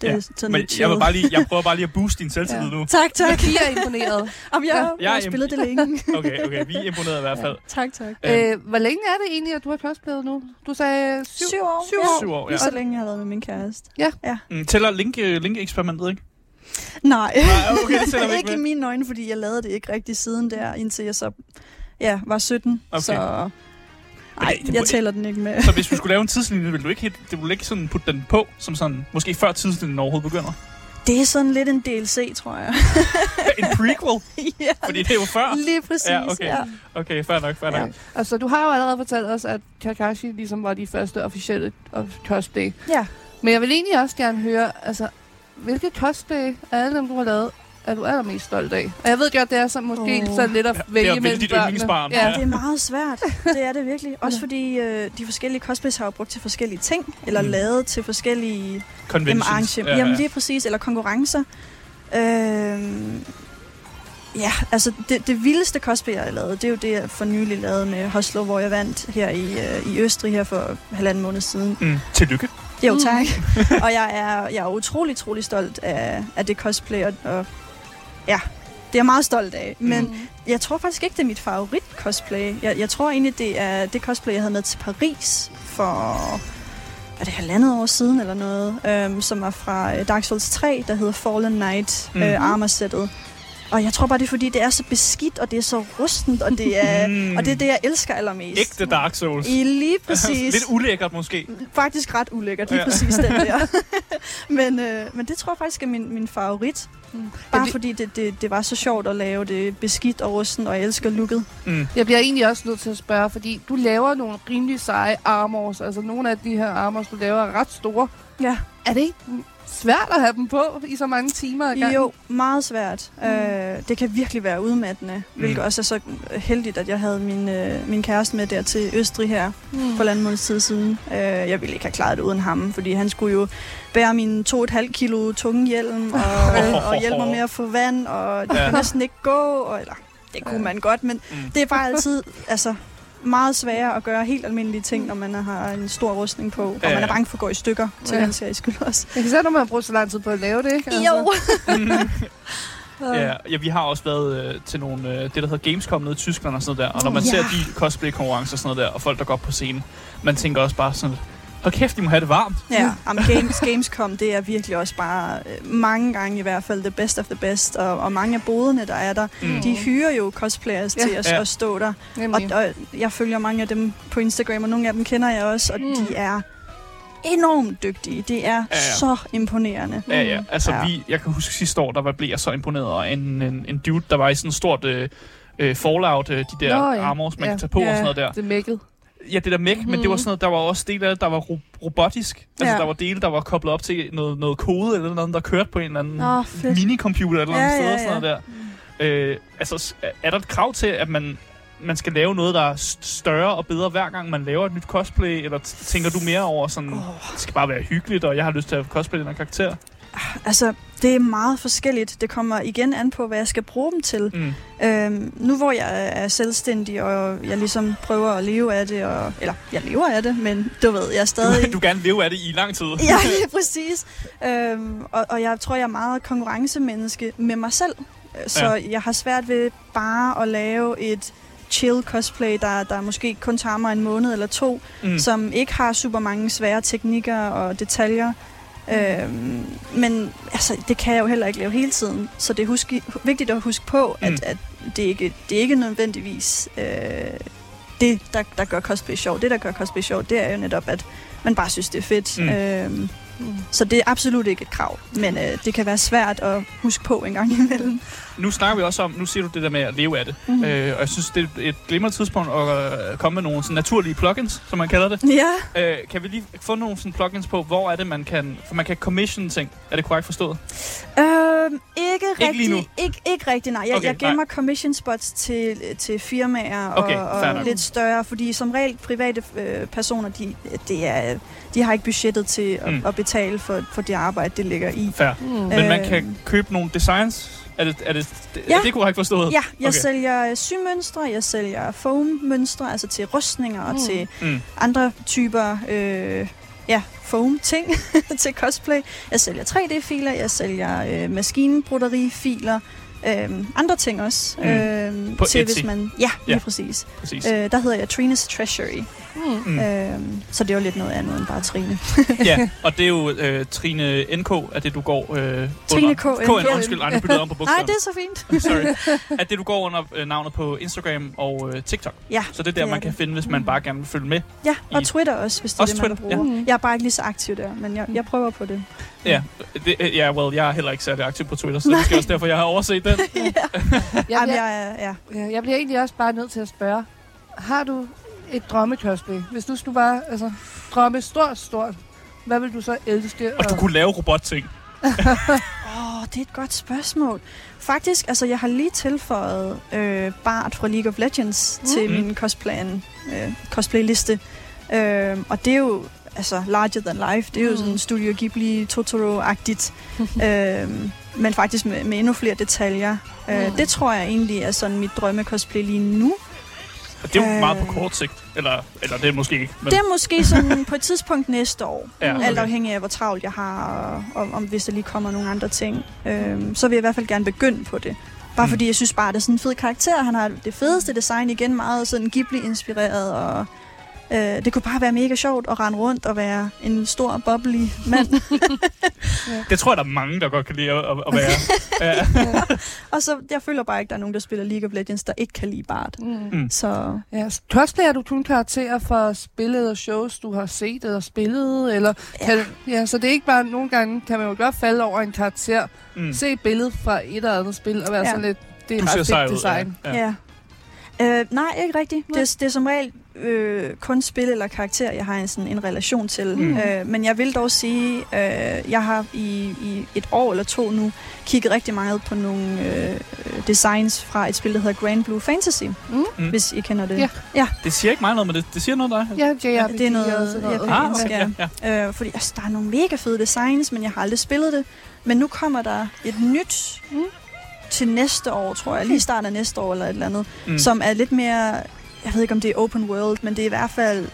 Speaker 3: Det er
Speaker 1: Ja,
Speaker 3: sådan
Speaker 1: Men
Speaker 3: lidt
Speaker 1: jeg, vil bare lige, jeg prøver bare lige at booste din selvtillid
Speaker 2: Ja.
Speaker 1: nu.
Speaker 3: Tak, tak.
Speaker 2: Vi er imponeret.
Speaker 3: Om jeg,
Speaker 2: Ja.
Speaker 3: jeg,
Speaker 1: Jeg
Speaker 3: har spillet det længe.
Speaker 1: Okay, okay, vi er imponeret i hvert fald.
Speaker 3: tak, tak.
Speaker 1: Ja.
Speaker 2: Øh, hvor længe er det egentlig, at du har cosplayet nu? Du sagde syv,
Speaker 3: Syv år.
Speaker 2: Syv
Speaker 3: ja.
Speaker 2: år.
Speaker 1: Syv år, ja.
Speaker 3: Lige så længe jeg har været med min kæreste.
Speaker 1: Mm, tæller link, øh, link-eksperimentet, ikke?
Speaker 3: Nej,
Speaker 1: Nej, okay, det ikke
Speaker 3: ikke i mine øjne, fordi jeg lavede det ikke rigtig siden der, indtil jeg så ja, var 17.
Speaker 1: Okay.
Speaker 3: Så nej, jeg tæller den ikke med.
Speaker 1: Så hvis vi skulle lave en tidslinje, ville du ikke, helt, det ville ikke sådan putte den på, som sådan, måske før tidslinjen overhovedet begynder?
Speaker 3: Det er sådan lidt en DLC, tror jeg.
Speaker 1: en prequel?
Speaker 3: ja,
Speaker 1: Fordi det er jo før.
Speaker 3: lige præcis.
Speaker 1: Ja, okay. Okay, fair nok, fair nok.
Speaker 2: Ja. Altså, du har jo allerede fortalt os, at Kakashi ligesom var de første officielle of cosplay.
Speaker 3: ja.
Speaker 2: Men jeg vil egentlig også gerne høre, altså, hvilke cosplay af alle dem, du har lavet, er du allermest stolt af? Og jeg ved godt, det er så måske oh. sådan lidt at
Speaker 1: Ja,
Speaker 2: vælge
Speaker 1: er vælge
Speaker 2: mellem børnene. Ja.
Speaker 1: Ja.
Speaker 3: Det er meget svært. Det er det virkelig. Også
Speaker 2: Ja.
Speaker 3: fordi øh, de forskellige cosplays har jo brugt til forskellige ting, eller
Speaker 1: Mm.
Speaker 3: mm. lavet til forskellige
Speaker 1: Conventions.
Speaker 3: arrangementer. Jamen lige præcis, eller konkurrencer. Øhm, ja, altså det, det vildeste cosplay, jeg har lavet, det er jo det, jeg for nylig lavede med Hoslo, hvor jeg vandt her i, øh, i Østrig her for halvanden måned siden.
Speaker 1: Mm. Tillykke.
Speaker 3: Jo,
Speaker 2: Mm.
Speaker 3: tak. og jeg er, jeg er utrolig, utrolig stolt af, af det cosplay, og, og ja, det er jeg meget stolt af. Men
Speaker 2: Mm.
Speaker 3: jeg tror faktisk ikke, det er mit favorit cosplay. Jeg, jeg tror egentlig, det er det cosplay, jeg havde med til Paris for er det halvandet år siden eller noget, øhm, som var fra øh, Dark Souls 3, der hedder Fallen Knight
Speaker 1: Mm.
Speaker 3: mm. øh, armorsættet. Og jeg tror bare, det er fordi, det er så beskidt, og det er så rustent, og det er,
Speaker 1: Mm.
Speaker 3: og det, er det, jeg elsker allermest.
Speaker 1: Ægte Dark Souls.
Speaker 3: I lige præcis.
Speaker 1: Lidt ulækkert måske.
Speaker 3: faktisk ret ulækkert, lige
Speaker 1: Ja.
Speaker 3: ja. præcis den der. men, øh, men det tror jeg faktisk er min, min favorit.
Speaker 2: Mm.
Speaker 3: Bare
Speaker 2: det-
Speaker 3: fordi det, det, det var så sjovt at lave det beskidt og rusten, og jeg elsker looket.
Speaker 1: Mm.
Speaker 2: Jeg bliver egentlig også nødt til at spørge, fordi du laver nogle rimelig seje armors. Altså nogle af de her armors, du laver, er ret store.
Speaker 3: Ja.
Speaker 2: Er det ikke svært at have dem på i så mange timer ad gangen?
Speaker 3: Jo, meget svært.
Speaker 2: Mm.
Speaker 3: Øh, det kan virkelig være udmattende, mm. hvilket også er så heldigt, at jeg havde min, øh, min kæreste med der til Østrig her
Speaker 2: Mm.
Speaker 3: for en måneds tid siden. Øh, jeg ville ikke have klaret det uden ham, fordi han skulle jo bære min 2,5 kilo tunge hjelm, og, og hjælpe mig med at få vand, og jeg
Speaker 1: Ja.
Speaker 3: ja. kunne næsten ikke gå, og, eller det kunne
Speaker 2: Ja.
Speaker 3: man godt, men
Speaker 1: Mm.
Speaker 3: det er bare altid altså, meget sværere at gøre helt almindelige ting, når man har en stor rustning på, og
Speaker 1: Ja,
Speaker 3: man er bange for at gå i stykker, til
Speaker 2: Ja.
Speaker 3: den sags skyld også.
Speaker 2: Jeg kan se, når man har brugt så lang tid på at lave det, ikke?
Speaker 3: Jo!
Speaker 1: Ja, ja, vi har også været øh, til nogle, øh, det, der hedder Gamescom nede i Tyskland og sådan noget der. Og når man
Speaker 3: Ja.
Speaker 1: ser de cosplay-konkurrencer og sådan noget der, og folk, der går op på scenen, man tænker også bare sådan, hold kæft, de må have det varmt.
Speaker 3: Ja, jamen, Games, Gamescom, det er virkelig også bare øh, mange gange i hvert fald the best of the best, og, og mange af boderne, der er der,
Speaker 1: Mm.
Speaker 3: de hyrer jo cosplayers
Speaker 2: Ja.
Speaker 3: til at,
Speaker 1: Ja.
Speaker 3: at stå der. Og,
Speaker 2: Nemlig.
Speaker 3: og jeg følger mange af dem på Instagram, og nogle af dem kender jeg også, og
Speaker 2: Mm.
Speaker 3: de er enormt dygtige. Det er
Speaker 1: Ja, ja.
Speaker 3: så imponerende.
Speaker 1: Ja, ja. Altså,
Speaker 3: Ja.
Speaker 1: Vi, jeg kan huske sidste år, der var, blev jeg så imponeret over en, en, en dude, der var i sådan et stort øh, øh, Fallout, øh, de der
Speaker 2: Nå,
Speaker 1: Nå,
Speaker 2: ja.
Speaker 1: armors, man
Speaker 2: Ja.
Speaker 1: kan tage på
Speaker 2: ja,
Speaker 1: og sådan noget der.
Speaker 2: det er mækket.
Speaker 1: Ja, det der mech, mm. men det var
Speaker 2: Mhm.
Speaker 1: sådan noget, der var også dele af det, der var ro- robotisk. Altså,
Speaker 3: Ja.
Speaker 1: der var dele, der var koblet op til noget, noget kode eller noget, der kørte på en eller anden
Speaker 3: Nå, fedt.
Speaker 1: minicomputer eller andet
Speaker 3: Ja,
Speaker 1: sted
Speaker 3: ja,
Speaker 1: og sådan noget der. Øh, altså, er der et krav til, at man, man skal lave noget, der er st- større og bedre hver gang, man laver et nyt cosplay? Eller tænker du mere over sådan,
Speaker 3: Åh.
Speaker 1: det skal bare være hyggeligt, og jeg har lyst til at cosplay den her karakter?
Speaker 3: Altså, det er meget forskelligt. Det kommer igen an på, hvad jeg skal bruge dem til.
Speaker 1: Mm.
Speaker 3: Øhm, nu hvor jeg er selvstændig, og jeg ligesom prøver at leve af det, og, eller jeg lever af det, men du ved, jeg er stadig...
Speaker 1: Du, du gerne leve af det i lang tid.
Speaker 3: ja, lige præcis. Øhm, og, og jeg tror, jeg er meget konkurrencemenneske med mig selv. Så
Speaker 1: Ja.
Speaker 3: jeg har svært ved bare at lave et chill cosplay, der, der måske kun tager mig en måned eller to,
Speaker 1: mm.
Speaker 3: som ikke har super mange svære teknikker og detaljer. Øhm, men altså, det kan jeg jo heller ikke lave hele tiden. Så det er huske, vigtigt at huske på, at,
Speaker 1: Mm.
Speaker 3: at det, ikke, det er ikke nødvendigvis øh, det, der, der gør cosplay sjovt. Det, der gør cosplay sjovt, det er jo netop, at man bare synes, det er fedt.
Speaker 1: Mm.
Speaker 3: Mm. Øhm, så det er absolut ikke et krav, men øh, det kan være svært at huske på en gang imellem.
Speaker 1: Nu snakker vi også om, nu siger du det der med at leve af det.
Speaker 3: Mhm.
Speaker 1: Øh, og jeg synes, det er et glimrende tidspunkt at øh, komme med nogle sådan naturlige plugins, som man kalder det.
Speaker 3: Ja,
Speaker 1: Øh, kan vi lige få nogle sådan plugins på, hvor er det, man kan... For man kan commission ting. Er det korrekt forstået?
Speaker 3: øhm, ikke
Speaker 1: Ikke lige
Speaker 3: rigtig. Ikke, ikke rigtig, nej. Jeg,
Speaker 1: Okay,
Speaker 3: jeg gemmer commission spots til, til firmaer
Speaker 1: Okay,
Speaker 3: og, og
Speaker 1: nok.
Speaker 3: lidt større, fordi som regel private øh, personer, de, det er, de har ikke budgettet til at,
Speaker 1: Mm.
Speaker 3: mm. at betale for, for det arbejde, det ligger i.
Speaker 1: Fair.
Speaker 2: Mm.
Speaker 1: Men man
Speaker 3: Øh.
Speaker 1: kan købe nogle designs. Er det, er det,
Speaker 3: Ja.
Speaker 1: er det korrekt forstået?
Speaker 3: Ja, jeg
Speaker 1: Okay.
Speaker 3: sælger symønstre, jeg sælger foam-mønstre, altså til rustninger og
Speaker 2: Mm.
Speaker 3: til
Speaker 1: Mm.
Speaker 3: andre typer øh, ja, foam-ting til cosplay. Jeg sælger 3D-filer, jeg sælger øh, maskinbroderi-filer, øh, andre ting også.
Speaker 1: Mm.
Speaker 3: Øh,
Speaker 1: På
Speaker 3: til,
Speaker 1: Etsy.
Speaker 3: hvis man, ja, lige
Speaker 1: Ja.
Speaker 3: præcis.
Speaker 1: Præcis.
Speaker 3: Øh, der hedder jeg Trina's Treasury,
Speaker 2: Mm.
Speaker 1: Mm.
Speaker 3: øh, så det er jo lidt noget andet end bare Trine.
Speaker 1: ja, og det er jo øh, Trine NK, er det du går øh,
Speaker 3: Trine
Speaker 1: under.
Speaker 3: K.
Speaker 1: KN,
Speaker 3: Ja.
Speaker 1: undskyld, ej, nu byttede jeg om på
Speaker 3: Nej,
Speaker 1: bogstaverne.
Speaker 3: det er så fint.
Speaker 1: Sorry. At det du går under øh, navnet på Instagram og øh, TikTok.
Speaker 3: Ja,
Speaker 1: Så det er der,
Speaker 3: det er
Speaker 1: man kan
Speaker 3: det.
Speaker 1: finde, hvis man bare gerne vil følge med.
Speaker 3: ja og
Speaker 1: I-
Speaker 3: Twitter også, hvis det er
Speaker 1: Også
Speaker 3: det, man
Speaker 1: Twitter, ja.
Speaker 3: bruger.
Speaker 2: Mm.
Speaker 3: Jeg er bare ikke lige så aktiv der, men jeg, jeg prøver på det.
Speaker 1: Ja, det, ja, well, jeg er heller ikke særlig aktiv på Twitter, så det er måske også derfor, jeg har overset den.
Speaker 2: Jeg
Speaker 3: Jamen,
Speaker 2: bliver,
Speaker 3: jeg, er- ja.
Speaker 2: ja, jeg bliver egentlig også bare nødt til at spørge. Har du et drømme-cosplay? Hvis nu skulle bare altså, drømme stort, stort, hvad vil du så elske?
Speaker 1: Og du kunne lave robotting.
Speaker 3: Åh, oh, det er et godt spørgsmål. Faktisk, altså jeg har lige tilføjet øh, Bart fra League of Legends mm. til
Speaker 1: Mm.
Speaker 3: min cosplayen, øh, cosplayliste. Øh, og det er jo altså larger than life. Det er jo
Speaker 2: Mm.
Speaker 3: sådan Studio Ghibli, Totoro-agtigt. øh, men faktisk med, med endnu flere detaljer. Øh,
Speaker 2: Mm.
Speaker 3: det tror jeg egentlig er sådan mit drømme-cosplay lige nu.
Speaker 1: Og det er jo
Speaker 3: Øh.
Speaker 1: meget på kort sigt. Eller, eller det er måske ikke. Men,
Speaker 3: Det er måske sådan på et tidspunkt næste år.
Speaker 1: ja,
Speaker 3: Okay. Alt afhængig af, hvor travlt jeg har, og, og om hvis der lige kommer nogle andre ting. Øhm, så vil jeg i hvert fald gerne begynde på det. Bare
Speaker 1: Mm.
Speaker 3: fordi jeg synes bare, det er sådan en fed karakter. Han har det fedeste design igen, meget sådan Ghibli-inspireret, og øh, det kunne bare være mega sjovt at rende rundt og være en stor, bubbly mand.
Speaker 1: Det tror jeg, der er mange, der godt kan lide at, at, være. ja.
Speaker 3: og så, jeg føler bare ikke, der er nogen, der spiller League of Legends, der ikke kan lide Bart.
Speaker 2: Mm.
Speaker 1: Mm.
Speaker 3: Så
Speaker 2: Ja, så cosplayer du kun karakterer for spillet og shows, du har set eller spillet? Eller kan, ja. så det er ikke bare, nogle gange kan man jo godt falde over en karakter,
Speaker 1: Mm.
Speaker 2: se et billede fra et eller andet spil, og være
Speaker 3: Ja.
Speaker 2: ja. sådan lidt, det er
Speaker 1: Du
Speaker 2: ret fedt
Speaker 1: ud.
Speaker 2: design.
Speaker 1: Ja.
Speaker 3: Ja. Øh, nej, ikke rigtigt.
Speaker 2: Nej.
Speaker 3: Det, er- det er som regel øh, kun spil eller karakter, jeg har en, sådan, en relation til.
Speaker 1: Mm.
Speaker 3: Øh, men jeg vil dog sige, øh, jeg har i, i et år eller to nu kigget rigtig meget på nogle øh, designs fra et spil, der hedder Grand Blue Fantasy,
Speaker 2: Mm.
Speaker 1: Mm.
Speaker 3: hvis I kender det.
Speaker 2: Ja.
Speaker 1: Det siger ikke mig noget, men det, det siger noget dig.
Speaker 2: Ja, JRPG
Speaker 3: det er noget
Speaker 2: noget.
Speaker 1: Ah, okay.
Speaker 3: ja.
Speaker 1: Ja, ja.
Speaker 3: Øh, fordi altså, der er nogle mega fede designs, men jeg har aldrig spillet det. Men nu kommer der et nyt
Speaker 2: Mm.
Speaker 3: Til næste år, tror jeg. Lige i starten af næste år eller et eller andet.
Speaker 1: Mm.
Speaker 3: Som er lidt mere... Jeg ved ikke, om det er open world, men det er i hvert fald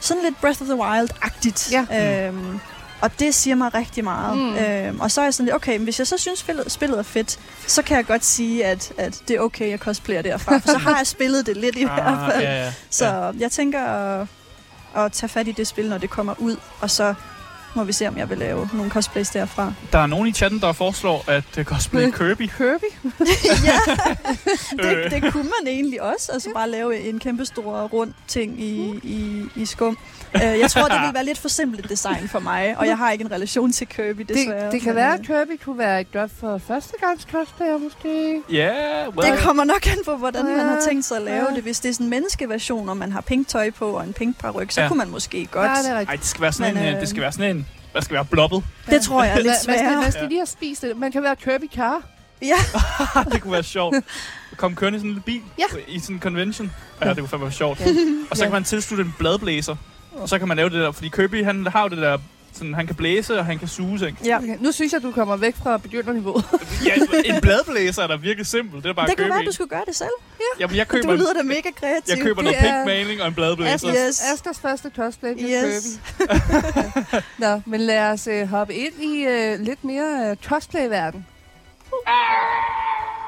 Speaker 3: sådan lidt Breath of the Wild-agtigt.
Speaker 2: Ja.
Speaker 3: Øhm, og det siger mig rigtig meget.
Speaker 2: Mm.
Speaker 3: Øhm, og så er jeg sådan lidt, okay, men hvis jeg så synes, spillet, spillet er fedt, så kan jeg godt sige, at, at det er okay, jeg cosplayer derfra. For så har jeg spillet det lidt i hvert
Speaker 1: Ah,
Speaker 3: fald.
Speaker 1: ja, ja.
Speaker 3: Så jeg tænker at, at tage fat i det spil, når det kommer ud, og så må vi se, om jeg vil lave nogle cosplays derfra.
Speaker 1: Der er nogen i chatten, der foreslår, at uh, cosplay Kirby.
Speaker 2: Kirby?
Speaker 3: ja,
Speaker 1: Øh.
Speaker 3: det, det kunne man egentlig også. Altså bare lave en kæmpe stor rund ting i, i, i skum. Uh, jeg tror, det vil være lidt for simpelt design for mig, og jeg har ikke en relation til Kirby, desværre.
Speaker 2: Det, det kan
Speaker 3: Men,
Speaker 2: være,
Speaker 3: øh,
Speaker 2: at Kirby kunne være et godt for førstegangs cosplayer, måske.
Speaker 1: Ja, well.
Speaker 3: Det kommer nok an på, hvordan man har tænkt sig at lave
Speaker 2: ja.
Speaker 3: det. Hvis det er sådan en menneskeversion, og man har pink tøj på og en pink paryk, så
Speaker 1: Ja.
Speaker 3: kunne man måske godt.
Speaker 2: Ja, det er
Speaker 1: Ej, det skal være sådan
Speaker 3: Men,
Speaker 1: en, øh,
Speaker 3: øh,
Speaker 1: det skal være sådan en, hvad skal være, blobbet.
Speaker 3: Det tror jeg er lidt
Speaker 2: Man- Man skal,
Speaker 3: sværere.
Speaker 2: man skal lige have spist det. Man kan være Kirby Car.
Speaker 3: Ja,
Speaker 1: det kunne være sjovt. Kom kørende i sådan en lille bil
Speaker 2: Ja.
Speaker 1: i sådan en convention. Ja, det kunne fandme være sjovt.
Speaker 2: Ja.
Speaker 1: Og så
Speaker 2: Ja.
Speaker 1: kan man tilslutte en bladblæser. Og så kan man lave det der, fordi Kirby, han har jo det der, sådan, han kan blæse, og han kan suge ting.
Speaker 3: ja.
Speaker 2: Okay. Nu synes jeg, du kommer væk fra begynderniveau.
Speaker 1: Ja, en bladblæser er da virkelig simpelt. Det er bare
Speaker 3: Det kunne
Speaker 1: Kirby.
Speaker 3: være, at du skulle gøre det selv.
Speaker 1: Jamen, jeg
Speaker 3: Du
Speaker 1: køber,
Speaker 3: lyder da mega kreativ.
Speaker 1: jeg køber
Speaker 2: Det
Speaker 1: noget
Speaker 2: er-
Speaker 1: pink maling og en bladblæser.
Speaker 2: Askers,
Speaker 3: Yes.
Speaker 2: Askers første cosplay
Speaker 3: Yes.
Speaker 2: Kirby. Nå, men lad os uh, hoppe ind i uh, lidt mere uh, cosplay-verden.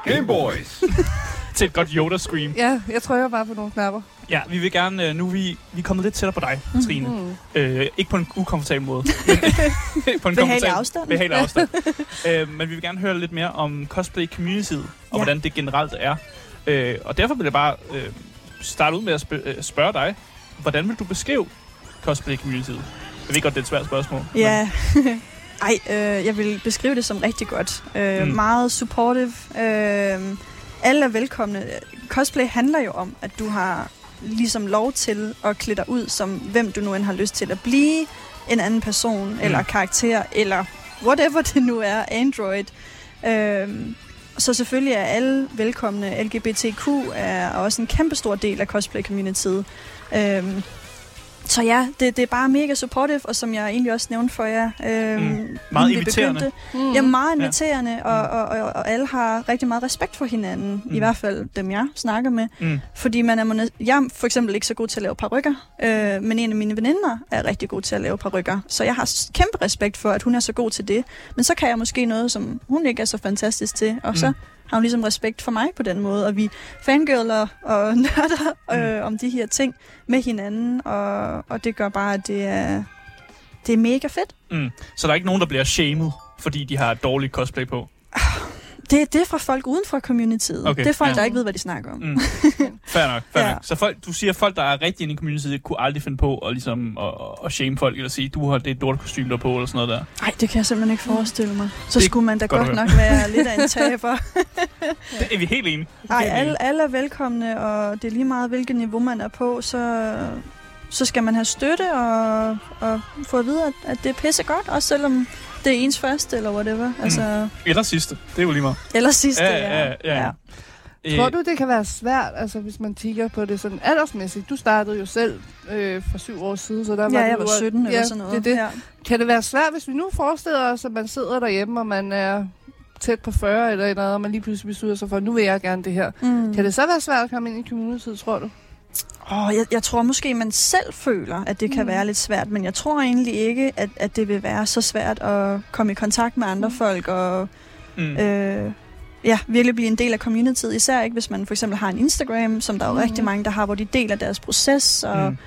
Speaker 4: Game Boys.
Speaker 1: Til et godt Yoda-scream.
Speaker 2: Ja, jeg trykker bare på nogle knapper.
Speaker 1: Ja, vi vil gerne, øh, nu er vi, vi er kommet lidt tættere på dig, Trine.
Speaker 2: Mm.
Speaker 1: Øh, ikke på en ukomfortabel måde. Men på en
Speaker 3: Behagelig afstand.
Speaker 1: Behagelig afstand. øh, men vi vil gerne høre lidt mere om cosplay community og
Speaker 3: Ja.
Speaker 1: hvordan det generelt er. Øh, og derfor vil jeg bare øh, starte ud med at sp- øh, spørge dig, hvordan vil du beskrive cosplay community? Jeg ved godt, det er et svært spørgsmål.
Speaker 3: Ja. Ej, øh, jeg vil beskrive det som rigtig godt. Øh,
Speaker 1: mm.
Speaker 3: Meget supportive. Øh, alle er velkomne. Cosplay handler jo om, at du har ligesom lov til at klæde dig ud, som hvem du nu end har lyst til at blive. En anden person, mm. eller karakter, eller whatever det nu er, Android. Øh, så selvfølgelig er alle velkomne. LGBTQ er også en kæmpe stor del af cosplay-communityet. Øhm, så ja, det, det er bare mega supportive, og som jeg egentlig også nævnte for jer. Øhm,
Speaker 1: Mm. Meget
Speaker 3: inden vi
Speaker 1: inviterende.
Speaker 3: begyndte.
Speaker 2: Mm.
Speaker 3: Ja, meget inviterende, ja. og, og, og, og alle har rigtig meget respekt for hinanden.
Speaker 1: Mm.
Speaker 3: Mm. I hvert fald dem, jeg snakker med.
Speaker 1: Mm.
Speaker 3: Fordi man er, jeg er for eksempel ikke så god til at lave parrykker, øh, men en af mine veninder er rigtig god til at lave parrykker. Så jeg har kæmpe respekt for, at hun er så god til det. Men så kan jeg måske noget, som hun ikke er så fantastisk til. Og mm. så
Speaker 1: Mm.
Speaker 3: Har hun ligesom respekt for mig på den måde. Og vi fangirler og nørder øh,
Speaker 1: Mm.
Speaker 3: om de her ting med hinanden. Og, og det gør bare, at det er, det er mega fedt.
Speaker 1: Mm. Så der er ikke nogen, der bliver shamed, fordi de har et dårligt cosplay på?
Speaker 3: Det, det er fra folk uden for communityet.
Speaker 1: Okay,
Speaker 3: Det er folk,
Speaker 1: ja.
Speaker 3: der ikke ved, hvad de snakker om.
Speaker 1: Mm. Fair nok, fair
Speaker 3: Ja.
Speaker 1: nok. Så folk, du siger, at folk, der er rigtig inde i community, kunne aldrig finde på at, ligesom, at, at shame folk, eller sige, du har det lort kostume der på, eller sådan noget der.
Speaker 3: Nej, det kan jeg simpelthen ikke forestille mig. Så
Speaker 1: Det
Speaker 3: skulle man da
Speaker 1: godt
Speaker 3: godt nok være lidt af en taber.
Speaker 1: Det er vi helt enige.
Speaker 3: Nej, alle, alle er velkomne, og det er lige meget, hvilket niveau man er på, så, så skal man have støtte og, og få at vide, at, at det er pisse godt, også selvom det er ens første eller whatever. Mm. Altså,
Speaker 1: Eller sidste. Det er jo lige meget.
Speaker 3: eller sidste,
Speaker 1: Ja, ja, ja. Øh,
Speaker 2: Tror du, det kan være svært, altså hvis man kigger på det sådan aldersmæssigt? Du startede jo selv øh, for syv år siden, så der var
Speaker 3: Ja, jeg
Speaker 2: du,
Speaker 3: var 17 eller sådan noget.
Speaker 2: Det, er det.
Speaker 3: Ja.
Speaker 2: Kan det være svært, hvis vi nu forestiller os, at man sidder derhjemme, og man er tæt på 40 eller et eller andet, og man lige pludselig beslutter sig for, nu vil jeg gerne det her.
Speaker 3: Mm.
Speaker 2: Kan det så være svært at komme ind i community, tror du?
Speaker 3: Oh, jeg, jeg tror måske, man selv føler, at det kan
Speaker 2: Mm.
Speaker 3: være lidt svært, men jeg tror egentlig ikke, at, at det vil være så svært at komme i kontakt med andre
Speaker 2: Mm.
Speaker 3: folk og
Speaker 1: Mm.
Speaker 3: øh, ja, virkelig blive en del af communityet. Især ikke, hvis man for eksempel har en Instagram, som der er jo
Speaker 2: Mhm.
Speaker 3: rigtig mange, der har, hvor de deler deres proces og,
Speaker 1: Mm.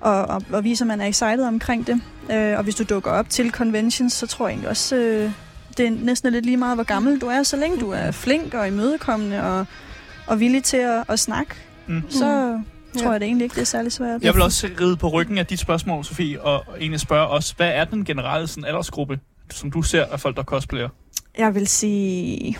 Speaker 3: og, og, og viser, at man er excited omkring det. Øh, og hvis du dukker op til conventions, så tror jeg egentlig også, øh, det er næsten lidt lige meget, hvor gammel du er, så længe du er flink og imødekommende og, og villig til at, at snakke,
Speaker 1: Mm.
Speaker 3: så tror
Speaker 2: Ja.
Speaker 3: jeg det egentlig ikke, det er særlig svært.
Speaker 1: Jeg vil også ride på ryggen af dit spørgsmål, Sofie, og egentlig spørge os, hvad er den generelle sådan, aldersgruppe, som du ser af folk, der cosplayer?
Speaker 3: Jeg vil sige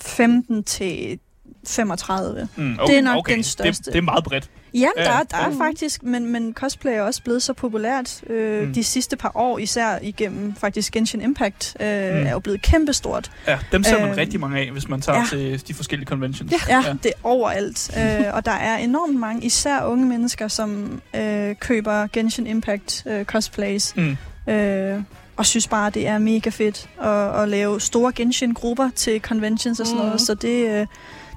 Speaker 3: 15 til 35.
Speaker 1: Mm,
Speaker 3: Det er nok
Speaker 1: okay.
Speaker 3: den største.
Speaker 1: Det, det er meget bredt.
Speaker 3: Ja,
Speaker 1: Ja,
Speaker 3: der, er- der er
Speaker 2: ja.
Speaker 3: faktisk, men, men cosplay er også blevet så populært øh,
Speaker 1: Mm.
Speaker 3: de sidste par år, især igennem faktisk Genshin Impact, øh,
Speaker 1: Mm.
Speaker 3: er jo blevet kæmpestort.
Speaker 1: Ja, dem ser man
Speaker 3: Øhm,
Speaker 1: rigtig mange af, hvis man tager
Speaker 3: ja.
Speaker 1: til de forskellige conventions.
Speaker 3: Ja, ja. det er overalt. øh, og der er enormt mange, især unge mennesker, som øh, køber Genshin Impact øh, cosplays.
Speaker 1: Mm.
Speaker 3: Øh, og synes bare, det er mega fedt at, at lave store Genshin-grupper til conventions og sådan
Speaker 2: Mm.
Speaker 3: noget. Så det, øh,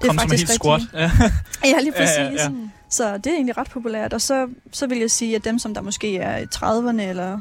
Speaker 3: det er faktisk
Speaker 1: helt squat. Ja.
Speaker 3: Ja, lige
Speaker 1: Ja,
Speaker 3: præcis.
Speaker 1: ja, ja.
Speaker 3: Så det er egentlig ret populært. Og så, så vil jeg sige, at dem, som der måske er i 30'erne eller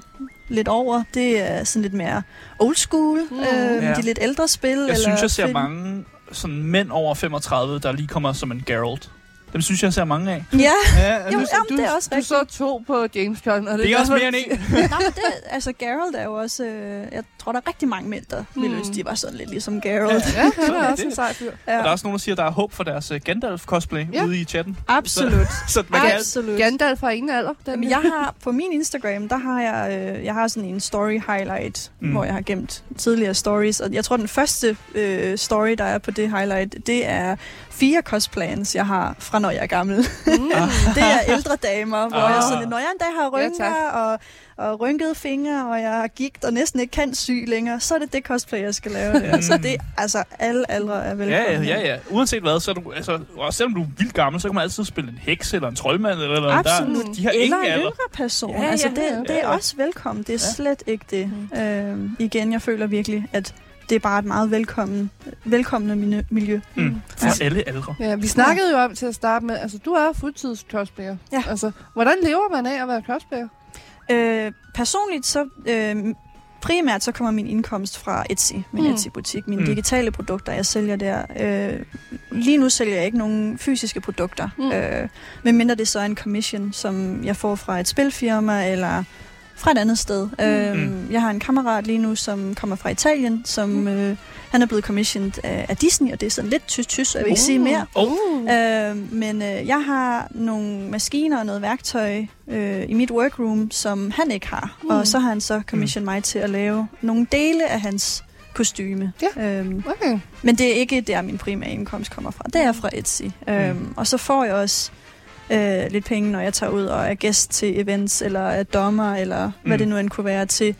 Speaker 3: lidt over, det er sådan lidt mere old school.
Speaker 2: Mm.
Speaker 3: Øh,
Speaker 1: Ja.
Speaker 3: ja. De lidt ældre spil.
Speaker 1: Jeg
Speaker 3: eller
Speaker 1: synes, jeg ser
Speaker 3: film.
Speaker 1: mange sådan mænd over 35, der lige kommer som en Geralt. Dem synes jeg, jeg ser mange af.
Speaker 3: Ja,
Speaker 1: Ja,
Speaker 3: Jo,
Speaker 1: altså,
Speaker 3: jamen, det er også
Speaker 2: Du
Speaker 3: rigtigt.
Speaker 2: så to på Gamescom, og det,
Speaker 1: det er også mere end en.
Speaker 3: Nej, men det, altså Geralt er jo også... Øh, jeg tror, der er rigtig mange mænd, der mm. ville
Speaker 2: Mm.
Speaker 3: ønske, de var sådan lidt ligesom Geralt.
Speaker 2: Ja, han
Speaker 1: Så er
Speaker 2: også
Speaker 1: det.
Speaker 2: en sej fyr.
Speaker 3: Ja.
Speaker 1: Og der er også nogen, der siger, at der er håb for deres uh, Gandalf-cosplay
Speaker 2: Ja.
Speaker 1: ude i chatten.
Speaker 3: Absolut.
Speaker 1: Så man kan
Speaker 3: Absolut.
Speaker 2: Gandalf fra ingen alder. Den
Speaker 3: Jamen, jeg har på min Instagram, der har jeg, øh, jeg har sådan en story highlight,
Speaker 1: Mm.
Speaker 3: hvor jeg har gemt tidligere stories. Og jeg tror, den første øh, story, der er på det highlight, det er fire cosplans, jeg har fra når jeg er gammel.
Speaker 2: Mm.
Speaker 3: det er ældre damer, hvor
Speaker 1: Ah.
Speaker 3: jeg sådan, når jeg en dag har
Speaker 2: Ja,
Speaker 3: rynker
Speaker 2: tak.
Speaker 3: og, og rynkede fingre, og jeg har gigt og næsten ikke kan sy længere, så er det det cosplay, jeg skal lave. Der. Så det altså alle aldre er velkomne.
Speaker 1: Ja, ja, ja, ja. Uanset hvad, så er du, altså, og selvom du er vildt gammel, så kan man altid spille en heks eller en troldmand eller eller.
Speaker 3: Absolut.
Speaker 1: Der, de har
Speaker 3: Eller
Speaker 1: ingen
Speaker 3: en
Speaker 1: alder.
Speaker 3: yngre person.
Speaker 1: Ja,
Speaker 3: Ja, altså,
Speaker 1: ja,
Speaker 3: det,
Speaker 1: ja,
Speaker 3: det er
Speaker 1: ja.
Speaker 3: også velkommen. Det er
Speaker 1: Ja.
Speaker 3: slet ikke det. Mm. Øhm, igen, jeg føler virkelig, at det er bare et meget velkommen, velkommende mine- miljø.
Speaker 1: Mm. For alle aldre.
Speaker 2: Ja, vi snakkede jo om til at starte med, altså du er fuldtids cosplayer.
Speaker 3: Ja.
Speaker 2: Altså, hvordan lever man af at være cosplayer?
Speaker 3: Øh, personligt så... Øh, Primært så kommer min indkomst fra Etsy, min
Speaker 2: Mm.
Speaker 3: Etsy-butik, mine
Speaker 1: Mm.
Speaker 3: digitale produkter, jeg sælger der. Øh, lige nu sælger jeg ikke nogen fysiske produkter,
Speaker 2: mm.
Speaker 3: øh, medmindre det så er en commission, som jeg får fra et spilfirma eller fra et andet sted. Mm. Øh, jeg har en kammerat lige nu, som kommer fra Italien, som
Speaker 2: Mm.
Speaker 3: øh, han er blevet commissioned af, af Disney, og det er sådan lidt tysk-tysk, jeg vil ikke sige
Speaker 2: Uh.
Speaker 3: mere.
Speaker 1: Oh.
Speaker 3: Øh, men øh, jeg har nogle maskiner og noget værktøj øh, i mit workroom, som han ikke har.
Speaker 2: Mm.
Speaker 3: Mm. Og så har han så commissioned mig til at lave nogle dele af hans kostyme.
Speaker 2: Ja.
Speaker 3: Øhm,
Speaker 2: Okay.
Speaker 3: men det er ikke der, min primære indkomst kommer fra. Det er fra Etsy. Mm. Øhm, og så får jeg også øh, lidt penge, når jeg tager ud og er gæst til events, eller er dommer, eller mm. hvad
Speaker 1: Mm.
Speaker 3: det nu end kunne være til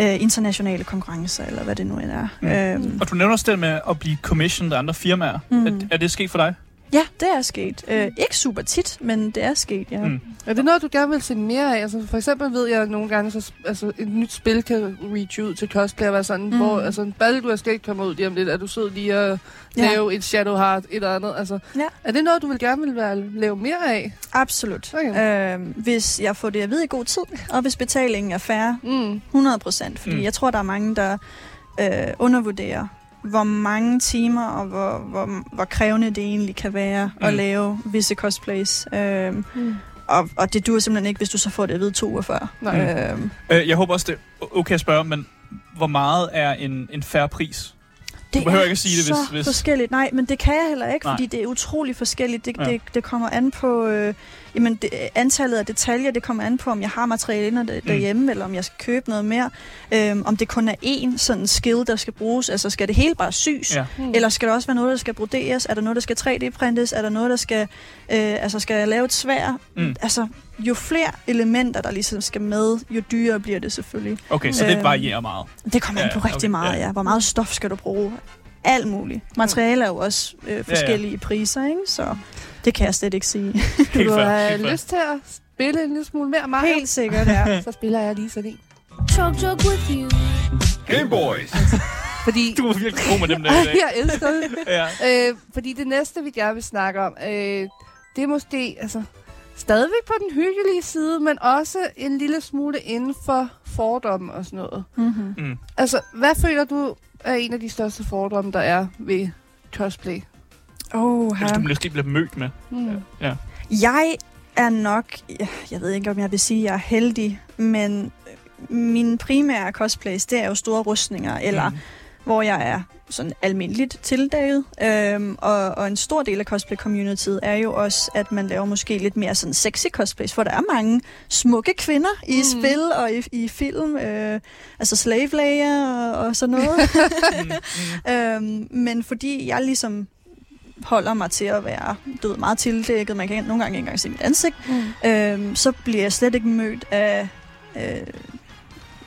Speaker 3: øh, internationale konkurrencer, eller hvad det nu end er.
Speaker 1: Mm.
Speaker 3: Øhm,
Speaker 1: Og du nævner også det med at blive commissioned af andre firmaer.
Speaker 3: Mm.
Speaker 1: Er, er det sket for dig?
Speaker 3: Ja, det er sket. Øh, ikke super tit, men det er sket, ja.
Speaker 1: Mm.
Speaker 2: Er det noget, du gerne vil se mere af? Altså, for eksempel ved jeg at nogle gange, så altså, et nyt spil kan reach ud til cosplayer, være sådan, mm. Hvor altså, en Baldur Escape kommer ud lige om lidt, er du sød lige at
Speaker 3: Ja.
Speaker 2: lave et Shadow Heart, et eller andet. Altså,
Speaker 3: Ja.
Speaker 2: Er det noget, du vil gerne vil være, lave mere af?
Speaker 3: Absolut.
Speaker 2: Okay.
Speaker 3: Øh, hvis jeg får det at vide i god tid, og hvis betalingen er fair,
Speaker 2: Mm.
Speaker 3: 100 procent. Fordi
Speaker 1: mm.
Speaker 3: jeg tror, der er mange, der øh, undervurderer, hvor mange timer og hvor, hvor, hvor krævende det egentlig kan være mm. at lave visse cosplays. Øh,
Speaker 2: Mm.
Speaker 3: og, og det dur simpelthen ikke, hvis du så får det at vide to uger før.
Speaker 2: Nej.
Speaker 3: Øh,
Speaker 1: Øh, jeg håber også, det er okay at spørge, men hvor meget er en, en færre pris?
Speaker 3: Det
Speaker 1: behøver
Speaker 3: er
Speaker 1: ikke at sige det, hvis- hvis-
Speaker 3: forskelligt. Nej, men det kan jeg heller ikke,
Speaker 1: Nej.
Speaker 3: fordi det er utrolig forskelligt. Det,
Speaker 1: ja.
Speaker 3: det, det kommer an på... Øh, jamen, det, antallet af detaljer, det kommer an på, om jeg har materiale inde der- derhjemme, eller om jeg skal købe noget mere. Øhm, om det kun er én sådan skill, der skal bruges. Altså, skal det hele bare sys?
Speaker 1: Ja.
Speaker 2: Mm.
Speaker 3: Eller skal der også være noget, der skal broderes? Er der noget, der skal 3D-printes? Er der noget, der skal... Øh, altså, skal jeg lave et svær?
Speaker 1: Mm.
Speaker 3: Altså, jo flere elementer, der ligesom skal med, jo dyrere bliver det selvfølgelig.
Speaker 1: Okay, så det
Speaker 3: Øhm,
Speaker 1: varierer meget.
Speaker 3: Det kommer an
Speaker 1: Ja,
Speaker 3: på rigtig
Speaker 1: okay,
Speaker 3: meget,
Speaker 1: ja.
Speaker 3: ja. Hvor meget stof skal du bruge? Alt muligt. Materialer er jo også øh, forskellige i priser, ikke? Så det kan jeg slet ikke sige.
Speaker 2: Du
Speaker 1: helt fair.
Speaker 2: lyst til at spille en lille smule mere Mario?
Speaker 3: Helt sikkert, ja.
Speaker 2: Så spiller jeg lige sådan en.
Speaker 5: Chug chug with you.
Speaker 4: Game Boys.
Speaker 2: Fordi
Speaker 1: Du er virkelig god med dem der dag.
Speaker 2: jeg elsker det.
Speaker 1: Ja.
Speaker 2: Øh, fordi det næste, vi gerne vil snakke om, øh, det er måske altså, stadigvæk på den hyggelige side, men også en lille smule inden for fordomme og sådan noget.
Speaker 3: Mm-hmm.
Speaker 1: Mm.
Speaker 2: Altså, hvad føler du er en af de største fordomme, der er ved cosplay?
Speaker 3: Oh,
Speaker 1: Hvis du måske bliver mødt med.
Speaker 2: Mm.
Speaker 3: Jeg er nok, jeg ved ikke om jeg vil sige, at jeg er heldig, men min primære cosplays, det er jo store rustninger, eller
Speaker 1: Mm.
Speaker 3: hvor jeg er sådan almindeligt tildækket. Øhm, og, og en stor del af cosplay-communityet er jo også, at man laver måske lidt mere sådan sexy cosplays, for der er mange smukke kvinder i
Speaker 2: Mm.
Speaker 3: spil og i, i film. Øh, altså Slave Leia og, og sådan noget.
Speaker 1: Mm. Mm.
Speaker 3: øhm, men fordi jeg ligesom holder mig til at være du ved, meget tildækket, man kan nogle gange ikke engang se mit ansigt,
Speaker 2: Mm.
Speaker 3: øhm, så bliver jeg slet ikke mødt af, øh,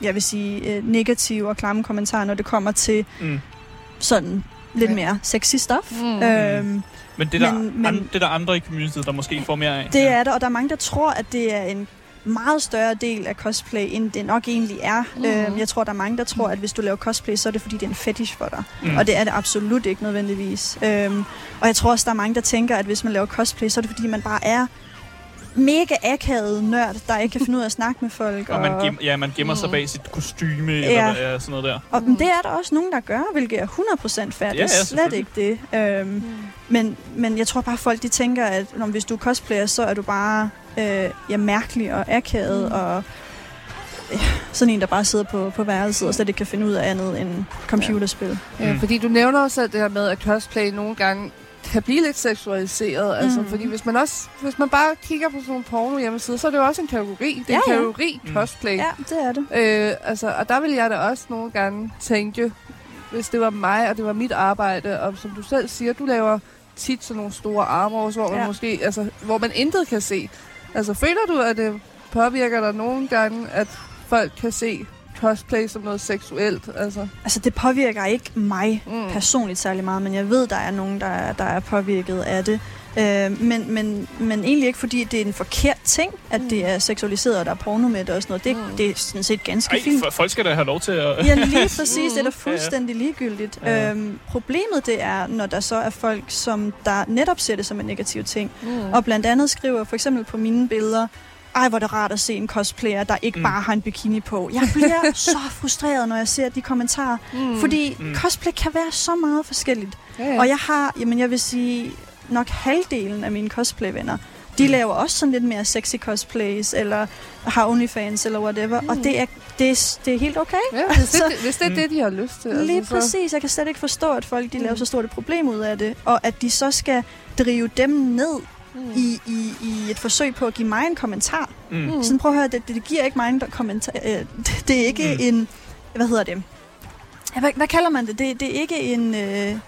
Speaker 3: jeg vil sige, øh, negative og klamme kommentarer, når det kommer til
Speaker 1: Mm.
Speaker 3: sådan lidt
Speaker 2: Ja.
Speaker 3: mere sexy stuff.
Speaker 2: Mm.
Speaker 3: Øhm,
Speaker 1: Men det er, der,
Speaker 3: Men- men-
Speaker 1: an, det er der andre i communityet, der måske får mere af.
Speaker 3: det er der, og der er mange, der tror, at det er en meget større del af cosplay, end det nok egentlig er.
Speaker 2: Mhm.
Speaker 3: Øhm, jeg tror, der er mange, der tror, at hvis du laver cosplay, så er det fordi, det er en fetish for dig.
Speaker 1: Mm.
Speaker 3: Og det er det absolut ikke nødvendigvis. Øhm, og jeg tror også, der er mange, der tænker, at hvis man laver cosplay, så er det fordi, man bare er mega akavet nørd, der ikke kan finde ud af at snakke med folk.
Speaker 1: Og man, gem, ja, man gemmer sig
Speaker 2: Mm.
Speaker 1: bag sit kostyme,
Speaker 3: Ja.
Speaker 1: eller hvad, ja, sådan noget der.
Speaker 3: Og mm. det er der også nogen, der gør, hvilket er 100% fair.
Speaker 1: Ja,
Speaker 3: det er
Speaker 1: ja,
Speaker 3: slet ikke det. Øhm,
Speaker 2: Mm.
Speaker 3: men, men jeg tror bare, folk de tænker, at når, hvis du er cosplayer, så er du bare øh, ja, mærkelig og akavet,
Speaker 2: Mm.
Speaker 3: og ja, sådan en, der bare sidder på, på værelset og slet ikke kan finde ud af andet end computerspil.
Speaker 2: Ja,
Speaker 1: Mm.
Speaker 2: fordi du nævner også selv det her med, at cosplay nogle gange kan blive lidt seksualiseret. Mm. Altså,
Speaker 3: Mm.
Speaker 2: fordi hvis man også, hvis man bare kigger på sådan nogle porno hjemmesider, så er det jo også en kategori. Det er
Speaker 3: Ja,
Speaker 2: en
Speaker 3: ja.
Speaker 2: kategori
Speaker 1: Mm.
Speaker 2: cosplay.
Speaker 3: Ja, det er det.
Speaker 2: Øh, altså, og der vil jeg da også nogle gange tænke, hvis det var mig, og det var mit arbejde, og som du selv siger, du laver tit sådan nogle store armors, hvor man
Speaker 3: Ja.
Speaker 2: måske, altså, hvor man intet kan se. Altså, føler du, at det påvirker dig nogle gange, at folk kan se cosplay som noget seksuelt? Altså,
Speaker 3: Altså, det påvirker ikke mig
Speaker 2: mm.
Speaker 3: personligt særlig meget, men jeg ved, der er nogen, der er, der er påvirket af det. Øh, men, men, men egentlig ikke, fordi det er en forkert ting, at
Speaker 2: Mm.
Speaker 3: det er seksualiseret, og der er porno med det og sådan noget. Det,
Speaker 2: Mm.
Speaker 3: det er sådan set ganske
Speaker 1: Ej,
Speaker 3: fint.
Speaker 1: folk skal da have lov til at...
Speaker 3: Ja, lige præcis. Det er da fuldstændig ligegyldigt.
Speaker 1: Ja.
Speaker 3: Øhm, problemet det er, når der så er folk, som der netop ser det som en negativ ting,
Speaker 2: Mm.
Speaker 3: og blandt andet skriver for eksempel på mine billeder, ej, hvor er det rart at se en cosplayer, der ikke
Speaker 1: Mm.
Speaker 3: bare har en bikini på. Jeg bliver så frustreret, når jeg ser de kommentarer,
Speaker 2: Mm.
Speaker 3: fordi
Speaker 1: Mm.
Speaker 3: cosplay kan være så meget forskelligt.
Speaker 2: ja.
Speaker 3: Og jeg har, jamen jeg vil sige, nok halvdelen af mine cosplay-venner, de
Speaker 1: Mm.
Speaker 3: laver også sådan lidt mere sexy cosplays, eller har OnlyFans, eller whatever.
Speaker 2: Mm.
Speaker 3: Og det er, det, er, det er helt okay.
Speaker 2: Ja, hvis, det, hvis det er det, de har lyst til.
Speaker 3: Lige
Speaker 2: altså, så-
Speaker 3: præcis. Jeg kan slet ikke forstå, at folk de laver
Speaker 2: Mm.
Speaker 3: så stort et problem ud af det, og at de så skal drive dem ned
Speaker 2: Mm.
Speaker 3: i, i, i et forsøg på at give mig en kommentar.
Speaker 1: Mm.
Speaker 3: Sådan prøv at høre, det, det, det giver ikke mig en kommentar. Øh, det, det er ikke
Speaker 1: Mm.
Speaker 3: en... Hvad hedder det? Ja, hvad, hvad kalder man det? Det, det er ikke en... Øh,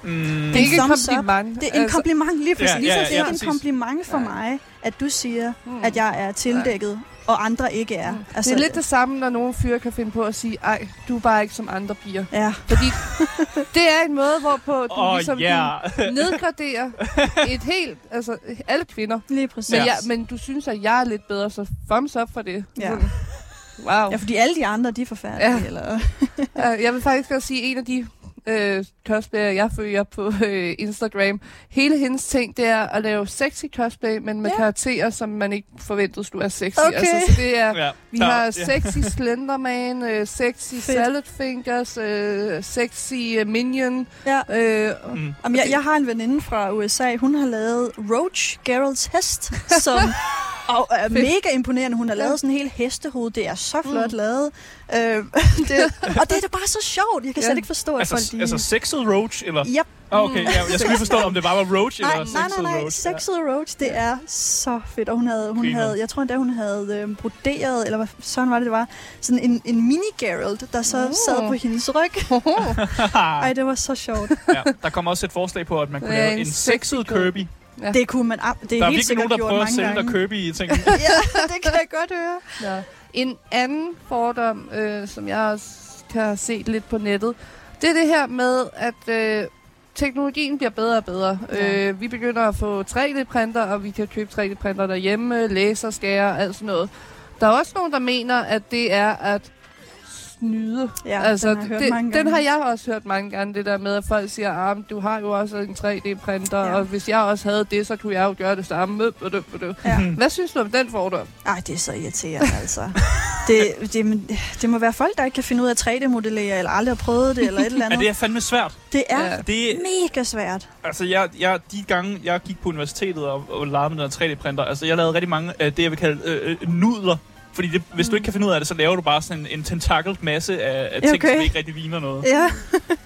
Speaker 1: Mm.
Speaker 2: Det er
Speaker 3: en
Speaker 2: ikke
Speaker 3: up.
Speaker 2: kompliment.
Speaker 3: det er en kompliment lige præcis.
Speaker 1: Ja,
Speaker 3: Ja,
Speaker 1: ja,
Speaker 3: ja, det er
Speaker 1: ja,
Speaker 3: en kompliment for
Speaker 2: Ja.
Speaker 3: mig, at du siger,
Speaker 2: Mm.
Speaker 3: at jeg er tildækket, og andre ikke er.
Speaker 2: Mm. Altså, det er lidt det samme, når nogle fyre kan finde på at sige, ej, du er bare ikke som andre piger.
Speaker 3: Ja,
Speaker 2: Fordi det er en måde, hvorpå du
Speaker 1: Åh,
Speaker 2: ligesom
Speaker 1: ja.
Speaker 2: du nedgraderer et helt, altså alle kvinder.
Speaker 3: lige præcis.
Speaker 2: Men,
Speaker 1: Ja.
Speaker 2: jeg, men du synes, at jeg er lidt bedre, så thumbs up for det.
Speaker 3: Ja.
Speaker 2: Sådan. Wow.
Speaker 3: Ja, fordi alle de andre, de er forfærdelige.
Speaker 2: Ja.
Speaker 3: Eller,
Speaker 2: Ja, jeg vil faktisk også sige, at en af de øh, cosplayer, jeg følger på øh, Instagram, hele hendes ting, det er at lave sexy cosplay, men med
Speaker 3: Ja.
Speaker 2: karakterer, som man ikke forventede skulle være sexy.
Speaker 3: Okay.
Speaker 2: Altså, så det er,
Speaker 1: Ja,
Speaker 2: vi
Speaker 1: der-
Speaker 2: har
Speaker 1: ja.
Speaker 2: sexy Slenderman, øh, sexy
Speaker 3: Fedt.
Speaker 2: Salad Fingers, øh, sexy øh, Minion.
Speaker 3: ja.
Speaker 2: Øh,
Speaker 1: Mm.
Speaker 3: Jamen, jeg, jeg har en veninde fra USA, hun har lavet Roach, Geralts hest, som Og er mega imponerende. Hun har lavet sådan en hel hestehoved. Det er så flot mm. lavet. Øh, det, og det er da bare så sjovt. Jeg kan
Speaker 2: Ja.
Speaker 3: slet ikke forstå, at folk...
Speaker 1: Altså,
Speaker 3: De...
Speaker 1: altså sexet Roach, eller?
Speaker 3: Yep.
Speaker 1: Ah, okay, ja, jeg skulle lige forstå, om det bare var Roach
Speaker 3: Nej,
Speaker 1: eller
Speaker 3: nej,
Speaker 1: sexet
Speaker 3: nej, nej.
Speaker 1: Roach.
Speaker 3: Sexet Roach, det er så fedt. Og hun havde, hun
Speaker 1: Griner.
Speaker 3: havde jeg tror endda, hun havde øh, broderet, eller hvad sådan var det, det var, sådan en, en mini Geralt, der så
Speaker 2: Uh.
Speaker 3: sad på hendes ryg. Ej, det var så sjovt.
Speaker 1: ja, der kommer også et forslag på, at man kunne lave
Speaker 2: en
Speaker 1: sexet
Speaker 2: Kirby. Ja.
Speaker 3: Det kunne man, det er,
Speaker 1: Der er
Speaker 3: helt
Speaker 1: virkelig
Speaker 3: sikkert
Speaker 1: nogen, der prøver at sælge dig. Kirby i ting.
Speaker 3: ja, det kan jeg godt høre.
Speaker 2: Ja. En anden fordom, øh, som jeg også kan have set lidt på nettet, det er det her med, at øh, teknologien bliver bedre og bedre.
Speaker 3: Ja.
Speaker 2: Øh, vi begynder at få 3D-printer, og vi kan købe 3D-printer derhjemme, laserskærer, alt sådan noget. Der er også nogen, der mener, at det er at snyde.
Speaker 3: Ja,
Speaker 2: altså,
Speaker 3: den har jeg hørt
Speaker 2: det,
Speaker 3: mange
Speaker 2: den har jeg også hørt mange gange, det der med, at folk siger, at ah, du har jo også en 3D-printer,
Speaker 3: Ja.
Speaker 2: ja. og hvis jeg også havde det, så kunne jeg jo gøre det samme.
Speaker 3: Ja.
Speaker 2: Hvad synes du om den fordom?
Speaker 3: Ej, det er så irriterende, altså. Det, det, det må være folk, der ikke kan finde ud af 3D-modellere, eller aldrig har prøvet det, eller et eller
Speaker 1: Ja,
Speaker 3: andet.
Speaker 1: det er fandme svært.
Speaker 3: det er
Speaker 2: Ja.
Speaker 1: Det,
Speaker 3: mega svært.
Speaker 1: altså, jeg, jeg, de gange, jeg gik på universitetet og, og lavede med den her 3D-printer, altså, jeg lavede rigtig mange af det, jeg vil kalde øh, øh, nudler. Fordi det, hvis du ikke kan finde ud af det, så laver du bare sådan en, en tentakled masse af, af ting,
Speaker 3: Okay.
Speaker 1: som ikke rigtig ligner noget.
Speaker 3: Ja.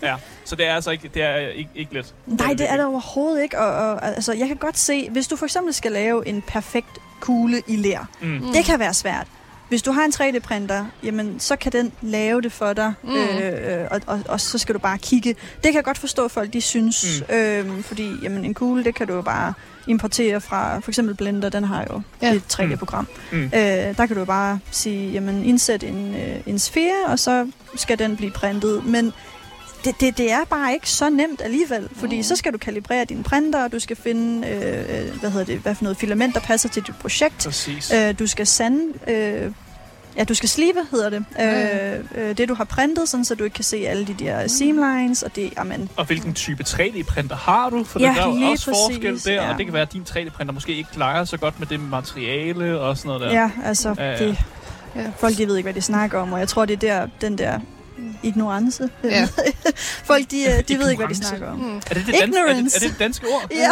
Speaker 1: Ja. Så det er altså ikke, det er ikke, ikke let.
Speaker 3: Nej, det er det overhovedet ikke. Og, og, altså, jeg kan godt se, hvis du for eksempel skal lave en perfekt kugle i lær,
Speaker 1: Mm.
Speaker 3: det kan være svært. Hvis du har en 3D-printer, jamen, så kan den lave det for dig, mm.
Speaker 2: Mm.
Speaker 3: øh, og, og, og så skal du bare kigge. Det kan jeg godt forstå, at folk de synes, mm. øh, fordi jamen, en kugle, det kan du jo bare importere fra, for eksempel Blender, den har jo ja.
Speaker 2: Ja.
Speaker 3: et 3D-program.
Speaker 1: Mm.
Speaker 3: Øh, der kan du jo bare sige, jamen, indsæt en, øh, en sfære, og så skal den blive printet. Men det, det, det er bare ikke så nemt alligevel, fordi
Speaker 2: Mm.
Speaker 3: så skal du kalibrere din printer, og du skal finde, øh, hvad hedder det, hvad for noget filament, der passer til dit projekt.
Speaker 1: Præcis.
Speaker 3: Øh, du skal sande, øh, ja, du skal slibe, hedder det,
Speaker 2: Ja.
Speaker 3: øh, øh, det du har printet, sådan, så du ikke kan se alle de der seamlines, og det, jamen,
Speaker 1: Og hvilken type 3D-printer har du? For
Speaker 3: Ja,
Speaker 1: der er jo også forskel
Speaker 3: præcis,
Speaker 1: der,
Speaker 3: ja.
Speaker 1: og det kan være, at din 3D-printer måske ikke klarer så godt med det materiale og sådan noget der.
Speaker 3: ja, altså,
Speaker 1: Ja, ja.
Speaker 3: det,
Speaker 2: Ja.
Speaker 3: folk de ved ikke, hvad de snakker om, og jeg tror, det er der, den der ignorance.
Speaker 2: Ja.
Speaker 3: folk, de, øh, de ved ikke, hvad de
Speaker 1: Ignorance.
Speaker 3: snakker om.
Speaker 2: Mm.
Speaker 1: Er det det, danske, er, det,
Speaker 3: Ignorance.
Speaker 1: er det danske ord?
Speaker 3: Ja,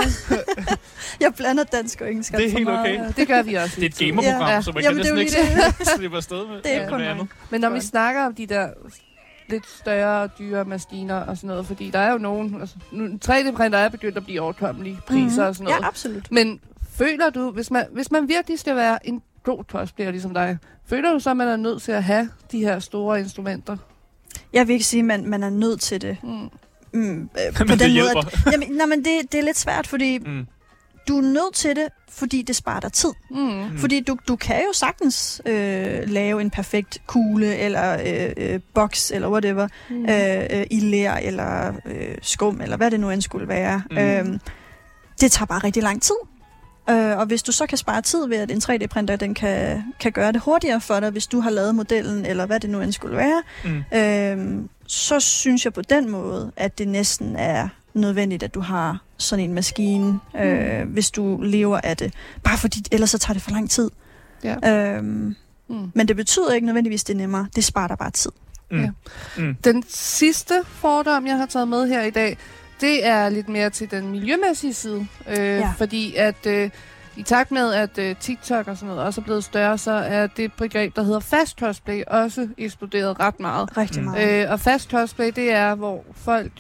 Speaker 3: jeg blander dansk og engelsk.
Speaker 1: Det er helt okay.
Speaker 2: Det gør vi også.
Speaker 1: Det er et gamerprogram,
Speaker 2: Ja.
Speaker 1: så man
Speaker 3: Jamen,
Speaker 1: kan næsten ikke
Speaker 3: lige
Speaker 1: slippe afsted med
Speaker 3: Det er
Speaker 1: med
Speaker 3: ikke kun
Speaker 1: andet.
Speaker 2: Men når vi snakker om de der lidt større dyre maskiner og sådan noget, fordi der er jo nogen, altså, nu, 3D-printer er begyndt at blive overkommelige priser
Speaker 3: Mhm.
Speaker 2: og sådan noget.
Speaker 3: Ja, absolut.
Speaker 2: Men føler du, hvis man, hvis man virkelig skal være en god cosplayer ligesom dig, føler du så, at man er nødt til at have de her store instrumenter?
Speaker 3: Jeg vil ikke sige, at man, man er nødt til det.
Speaker 2: Mm.
Speaker 3: Mm, øh, på
Speaker 1: Men det
Speaker 3: den måde, at, jamen, nej, men det, det er lidt svært, fordi
Speaker 1: Mm.
Speaker 3: du er nødt til det, fordi det sparer dig tid.
Speaker 2: Mm.
Speaker 1: Mm.
Speaker 3: Fordi du, du kan jo sagtens øh, lave en perfekt kugle, eller øh, øh, boks, eller whatever,
Speaker 2: Mm.
Speaker 3: øh, øh, i lær, eller øh, skum, eller hvad det nu end skulle være.
Speaker 1: Mm.
Speaker 3: Øh, det tager bare rigtig lang tid. Øh, og hvis du så kan spare tid ved, at en 3D-printer den kan, kan gøre det hurtigere for dig, hvis du har lavet modellen, eller hvad det nu end skulle være,
Speaker 1: Mm.
Speaker 3: øh, så synes jeg på den måde, at det næsten er nødvendigt, at du har sådan en maskine, øh,
Speaker 2: Mm.
Speaker 3: hvis du lever af det. Bare fordi, ellers så tager det for lang tid.
Speaker 2: Ja.
Speaker 3: Øhm,
Speaker 2: Mm.
Speaker 3: men det betyder ikke nødvendigvis, det er nemmere. Det sparer dig bare tid.
Speaker 1: Mm.
Speaker 2: Ja.
Speaker 1: Mm.
Speaker 2: Den sidste fordom, jeg har taget med her i dag, det er lidt mere til den miljømæssige side. Øh,
Speaker 3: Ja.
Speaker 2: Fordi at øh, i takt med, at øh, TikTok og sådan noget også er blevet større, så er det begreb, der hedder fast cosplay, også eksploderet ret meget.
Speaker 3: Rigtig
Speaker 1: Mm.
Speaker 3: meget.
Speaker 2: Øh, og fast cosplay, det er, hvor folk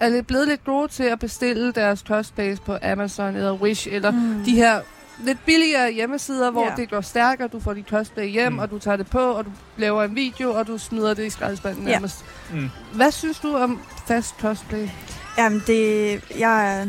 Speaker 2: er lidt blevet lidt gode til at bestille deres cosplays på Amazon eller Wish, eller
Speaker 3: Mm.
Speaker 2: de her lidt billigere hjemmesider, hvor
Speaker 3: Ja.
Speaker 2: det går stærkere, du får dit cosplay hjem,
Speaker 1: Mm.
Speaker 2: mm. og du tager det på, og du laver en video, og du smider det i skraldespanden
Speaker 3: Ja.
Speaker 2: nærmest.
Speaker 1: Mm.
Speaker 2: Hvad synes du om fast cosplay?
Speaker 3: Jamen, det... Jeg,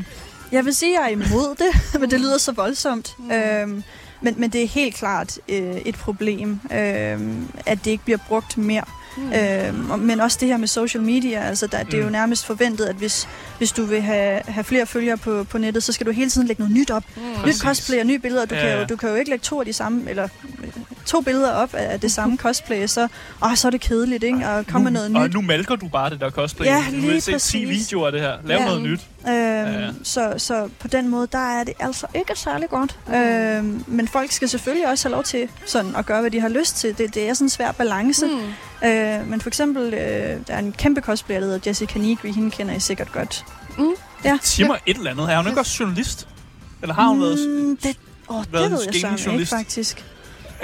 Speaker 3: jeg vil sige, at jeg er imod det, men det lyder så voldsomt.
Speaker 2: Mm.
Speaker 3: Øhm, men, men det er helt klart øh, et problem, øh, at det ikke bliver brugt mere.
Speaker 2: Mm.
Speaker 3: Øhm, og- men også det her med social media, altså der, det er jo
Speaker 1: Mm.
Speaker 3: nærmest forventet, at hvis, hvis du vil have, have flere følgere på, på nettet, så skal du hele tiden lægge noget nyt op.
Speaker 2: Mm.
Speaker 3: Nyt cosplay og nye billeder. Du,
Speaker 1: Ja,
Speaker 3: kan jo, du kan jo ikke lægge to af de samme, eller øh, to billeder op af det samme cosplay, så, åh, så er det kedeligt, ikke? Og komme med noget
Speaker 1: Og
Speaker 3: nyt.
Speaker 1: nu malker du bare det der cosplay.
Speaker 3: Ja, lige
Speaker 1: vil se 10
Speaker 3: præcis.
Speaker 1: videoer af det her. Lav
Speaker 3: Ja.
Speaker 1: noget nyt.
Speaker 3: Øhm,
Speaker 1: ja.
Speaker 3: så, så på den måde, der er det altså ikke særlig godt.
Speaker 2: Mm.
Speaker 3: Øhm, men folk skal selvfølgelig også have lov til sådan at gøre, hvad de har lyst til. Det, det er sådan en svær balance.
Speaker 2: Mm.
Speaker 3: Øh, men for eksempel, øh, der er en kæmpe cosplayer, der hedder Jessica Nigri. Hende kender I sikkert godt.
Speaker 2: Mm.
Speaker 3: Ja.
Speaker 1: Sig mig et eller andet. Er hun ikke også journalist? Eller har hun været...
Speaker 3: Mm, det, Åh,
Speaker 1: været
Speaker 3: det ved jeg så ikke, faktisk.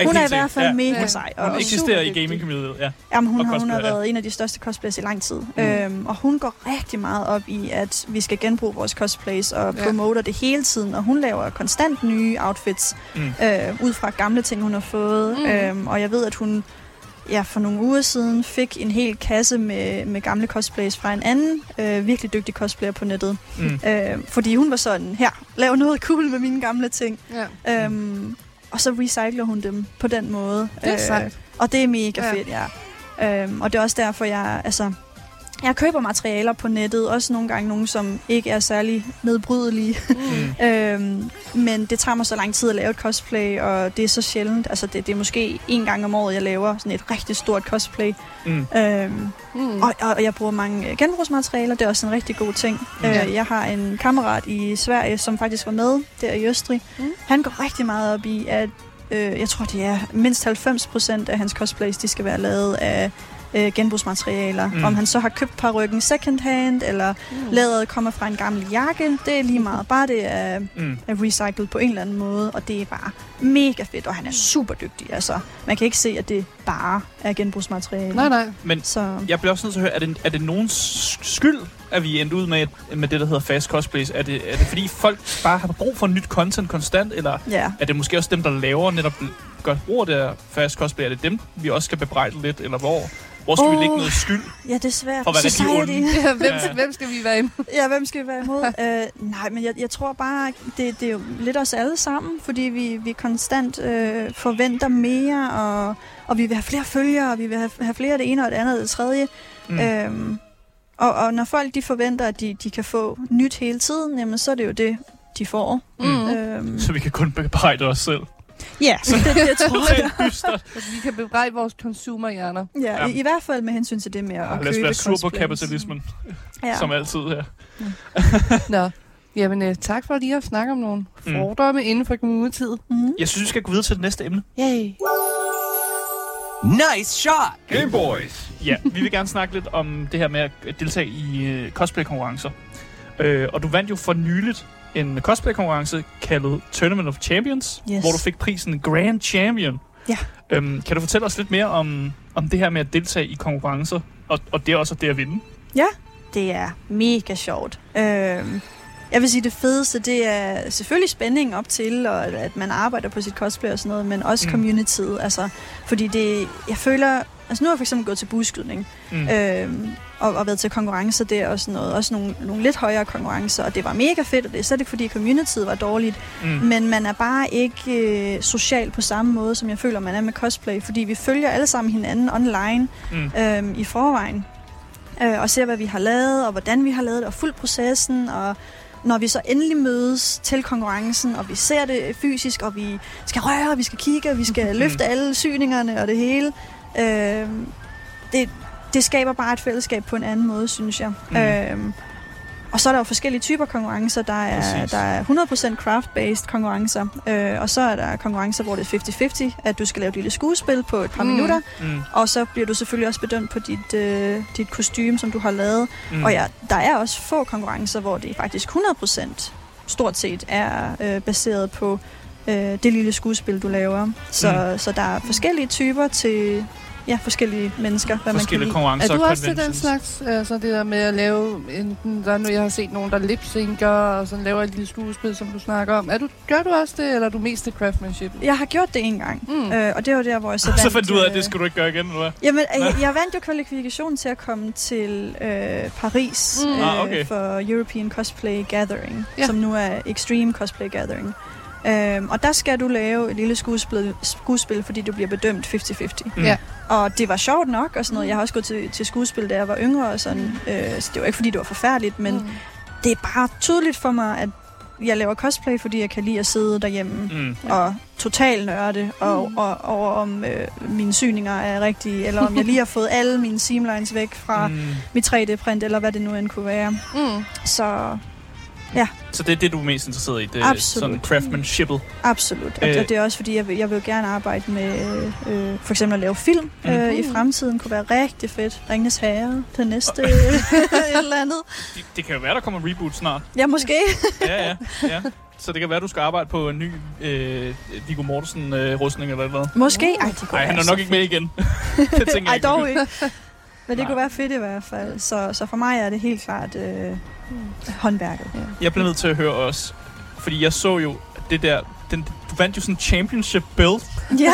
Speaker 3: Hun er i hvert fald
Speaker 1: ja.
Speaker 3: mega
Speaker 2: Ja.
Speaker 3: sej.
Speaker 1: Hun
Speaker 3: og
Speaker 1: eksisterer i
Speaker 3: super dygtig.
Speaker 1: gaming-communityet, ja.
Speaker 3: Jamen, hun,
Speaker 1: og
Speaker 3: har, hun har
Speaker 1: cosplayer, ja.
Speaker 3: været en af de største cosplayers i lang tid. Mm. Øhm, og hun går rigtig meget op i, at vi skal genbruge vores cosplays og
Speaker 2: Ja.
Speaker 3: promoter det hele tiden. Og hun laver konstant nye outfits
Speaker 1: Mm.
Speaker 3: øh, ud fra gamle ting, hun har fået.
Speaker 2: Mm.
Speaker 3: Øhm, og jeg ved, at hun ja, for nogle uger siden fik en hel kasse med, med gamle cosplays fra en anden øh, virkelig dygtig cosplayer på nettet.
Speaker 1: Mm.
Speaker 3: Øh, fordi hun var sådan, her, lav noget cool med mine gamle ting.
Speaker 2: Ja.
Speaker 3: Øhm, og så recycler hun dem på den måde.
Speaker 2: Det er sejt.
Speaker 3: Og det er mega
Speaker 2: Ja.
Speaker 3: fedt, ja. Øhm, og det er også derfor, jeg, altså, jeg køber materialer på nettet. Også nogle gange nogle, som ikke er særlig nedbrydelige.
Speaker 2: Mm.
Speaker 3: øhm, men det tager mig så lang tid at lave et cosplay, og det er så sjældent. Altså, det, det er måske en gang om året, jeg laver sådan et rigtig stort cosplay.
Speaker 1: Mm.
Speaker 3: Øhm,
Speaker 2: Mm.
Speaker 3: og, og jeg bruger mange øh, genbrugsmaterialer. Det er også en rigtig god ting.
Speaker 1: Mm.
Speaker 3: Øh, jeg har en kammerat i Sverige, som faktisk var med der i Østrig.
Speaker 2: Mm.
Speaker 3: Han går rigtig meget op i, at øh, jeg tror, det er mindst 90 procent af hans cosplays, de skal være lavet af øh, genbrugsmaterialer.
Speaker 1: Mm.
Speaker 3: Om han så har købt par ryggen second hand, eller
Speaker 2: Mm.
Speaker 3: læderet kommer fra en gammel jakke, det er lige meget. Bare det er,
Speaker 1: Mm.
Speaker 3: er recyclet på en eller anden måde, og det er bare mega fedt, og han er super dygtig. Altså, man kan ikke se, at det bare er genbrugsmateriale.
Speaker 2: Nej, nej.
Speaker 1: Men
Speaker 3: Så
Speaker 1: jeg bliver også nødt til at høre, er det, er det nogens skyld, at vi endte ud med, med det, der hedder fast cosplays? Er det, er det fordi folk bare har brug for nyt content konstant, eller
Speaker 3: ja,
Speaker 1: er det måske også dem, der laver netop gør brug af det her fast cosplay? Er det dem, vi også skal bebrejde lidt, eller hvor? Hvor skal oh. vi lægge noget skyld?
Speaker 3: ja, det er svært.
Speaker 1: For hvad er
Speaker 3: Society.
Speaker 2: Ja, hvem,
Speaker 1: Ja.
Speaker 2: hvem skal vi være imod?
Speaker 3: Ja, hvem skal vi være imod? øh, nej, men jeg, jeg tror bare, det, det er jo lidt os alle sammen, fordi vi, vi konstant øh, forventer mere, og, og vi vil have flere følgere, og vi vil have, have flere af det ene og det andet og det tredje.
Speaker 1: Mm.
Speaker 3: Øhm, og, og når folk de forventer, at de, de kan få nyt hele tiden, jamen så er det jo det, de får.
Speaker 1: Mm.
Speaker 3: Øhm,
Speaker 1: Så vi kan kun bebrejde os selv.
Speaker 3: Ja, så det, det tror jeg.
Speaker 1: Dystert.
Speaker 2: Altså, vi kan bebrejde vores consumerhjerner.
Speaker 3: Ja,
Speaker 1: Ja.
Speaker 3: i, I hvert fald med hensyn til det med at
Speaker 1: Ja,
Speaker 3: købe
Speaker 1: lad os være sur på kapitalismen,
Speaker 3: Ja.
Speaker 1: som altid her.
Speaker 2: Nå. Jamen, uh, tak for lige at snakke om nogle
Speaker 1: Mm.
Speaker 2: fordomme inden for communityet.
Speaker 3: Mm.
Speaker 1: Jeg synes, vi skal gå videre til det næste emne.
Speaker 2: Yay.
Speaker 4: Nice shot. Game Boys.
Speaker 1: Ja, vi vil gerne snakke lidt om det her med at deltage i øh, cosplay-konkurrencer. Øh, og du vandt jo for nyligt en cosplay-konkurrence kaldet Tournament of Champions,
Speaker 3: Yes.
Speaker 1: hvor du fik prisen Grand Champion.
Speaker 3: Ja.
Speaker 1: Øhm, kan du fortælle os lidt mere om, om det her med at deltage i konkurrencer, og, og det er også det at vinde?
Speaker 3: Det er mega sjovt. Øhm, jeg vil sige, det fedeste, det er selvfølgelig spænding op til, og at man arbejder på sit cosplay og sådan noget, men også
Speaker 1: Mm.
Speaker 3: mm. communityet. Altså, fordi det, jeg føler... Altså nu har jeg for eksempel gået til buskydning,
Speaker 1: Mm.
Speaker 3: øhm, og, og været til konkurrencer der og sådan noget. Også nogle, nogle lidt højere konkurrencer, og det var mega fedt, og det er slet ikke fordi communityet var dårligt.
Speaker 1: Mm.
Speaker 3: Men man er bare ikke øh, social på samme måde, som jeg føler, man er med cosplay, fordi vi følger alle sammen hinanden online
Speaker 1: Mm.
Speaker 3: øhm, i forvejen. Øh, og ser, hvad vi har lavet, og hvordan vi har lavet det, og fuldt processen, og når vi så endelig mødes til konkurrencen, og vi ser det fysisk, og vi skal røre, og vi skal kigge, og vi skal løfte alle syningerne og det hele. Øh, det, det skaber bare et fællesskab på en anden måde, synes jeg.
Speaker 1: Mm.
Speaker 3: Mm. Øh, og så er der jo forskellige typer konkurrencer. Der er,
Speaker 1: Præcis.
Speaker 3: der er 100% craft-based konkurrencer, øh, og så er der konkurrencer, hvor det er 50-50, at du skal lave et lille skuespil på et par
Speaker 2: Mm.
Speaker 3: minutter,
Speaker 1: Mm.
Speaker 3: og så bliver du selvfølgelig også bedømt på dit, øh, dit kostume, som du har lavet.
Speaker 1: Mm.
Speaker 3: Og ja, der er også få konkurrencer, hvor det faktisk 100% stort set er øh, baseret på øh, det lille skuespil, du laver. Så,
Speaker 1: mm.
Speaker 3: så der er forskellige typer til ja, forskellige mennesker, hvad man kan
Speaker 1: Forskellige
Speaker 3: lide.
Speaker 1: konkurrencer
Speaker 2: Er du
Speaker 1: og
Speaker 2: også til den slags, altså det der med at lave, enten, der er nu, jeg har set nogen, der lipsynker, og sådan laver et lille skuespil, som du snakker om. Er du, gør du også det, eller er du mest til craftsmanship?
Speaker 3: Jeg har gjort det en gang,
Speaker 2: Mm.
Speaker 3: øh, og det var der, hvor jeg så vandt...
Speaker 1: Så fandt du ud af, at
Speaker 3: øh,
Speaker 1: det skulle du ikke gøre igen, eller hvad?
Speaker 3: Jamen, jeg, jeg vandt jo kvalifikationen til at komme til øh, Paris
Speaker 2: Mm.
Speaker 3: mm.
Speaker 1: Ah,
Speaker 3: øh,
Speaker 1: okay.
Speaker 3: for European Cosplay Gathering,
Speaker 2: Ja.
Speaker 3: ja. som nu er Extreme Cosplay Gathering. Øhm, og der skal du lave et lille skuespil, skuespil fordi du bliver bedømt 50-50.
Speaker 1: Mm.
Speaker 2: Ja.
Speaker 3: Og det var sjovt nok og sådan noget. Jeg har også gået til, til skuespil, da jeg var yngre og sådan. Øh, så det var ikke, fordi det var forfærdeligt, men
Speaker 2: Mm.
Speaker 3: det er bare tydeligt for mig, at jeg laver cosplay, fordi jeg kan lide at sidde derhjemme
Speaker 1: Mm.
Speaker 3: og total nørde og,
Speaker 2: Mm.
Speaker 3: og, over om øh, mine syninger er rigtige, eller om jeg lige har fået alle mine seamlines væk fra mm.
Speaker 1: Mm.
Speaker 3: mit 3D-print, eller hvad det nu end kunne være.
Speaker 2: Mm.
Speaker 3: Så
Speaker 1: Så det er det, du er mest interesseret i? Det er
Speaker 3: Absolut.
Speaker 1: sådan craftsmanshipet?
Speaker 3: absolut. Og
Speaker 1: Øh.
Speaker 3: øh. det er også fordi, jeg vil, jeg vil gerne arbejde med øh, for eksempel at lave film
Speaker 1: Mm.
Speaker 3: øh, i
Speaker 2: Mm.
Speaker 3: fremtiden. kunne være rigtig fedt. Ringnes Herre, det næste et eller andet.
Speaker 1: Det, det kan jo være, der kommer reboot snart.
Speaker 3: Ja, måske.
Speaker 1: Ja, ja, ja. så det kan være, du skal arbejde på en ny øh, Viggo Mortensen-rustning eller noget.
Speaker 3: Måske. Ej, det
Speaker 1: Nej, han er
Speaker 3: så
Speaker 1: nok ikke med igen. det tænker
Speaker 3: Ej,
Speaker 1: jeg
Speaker 3: dog
Speaker 1: ikke.
Speaker 3: Men det
Speaker 1: Nej.
Speaker 3: kunne være fedt i hvert fald. Så, så for mig er det helt klart øh, håndværket. Ja.
Speaker 1: Jeg bliver nødt til at høre også, fordi jeg så jo det der, den, du vandt jo sådan en championship belt.
Speaker 3: ja.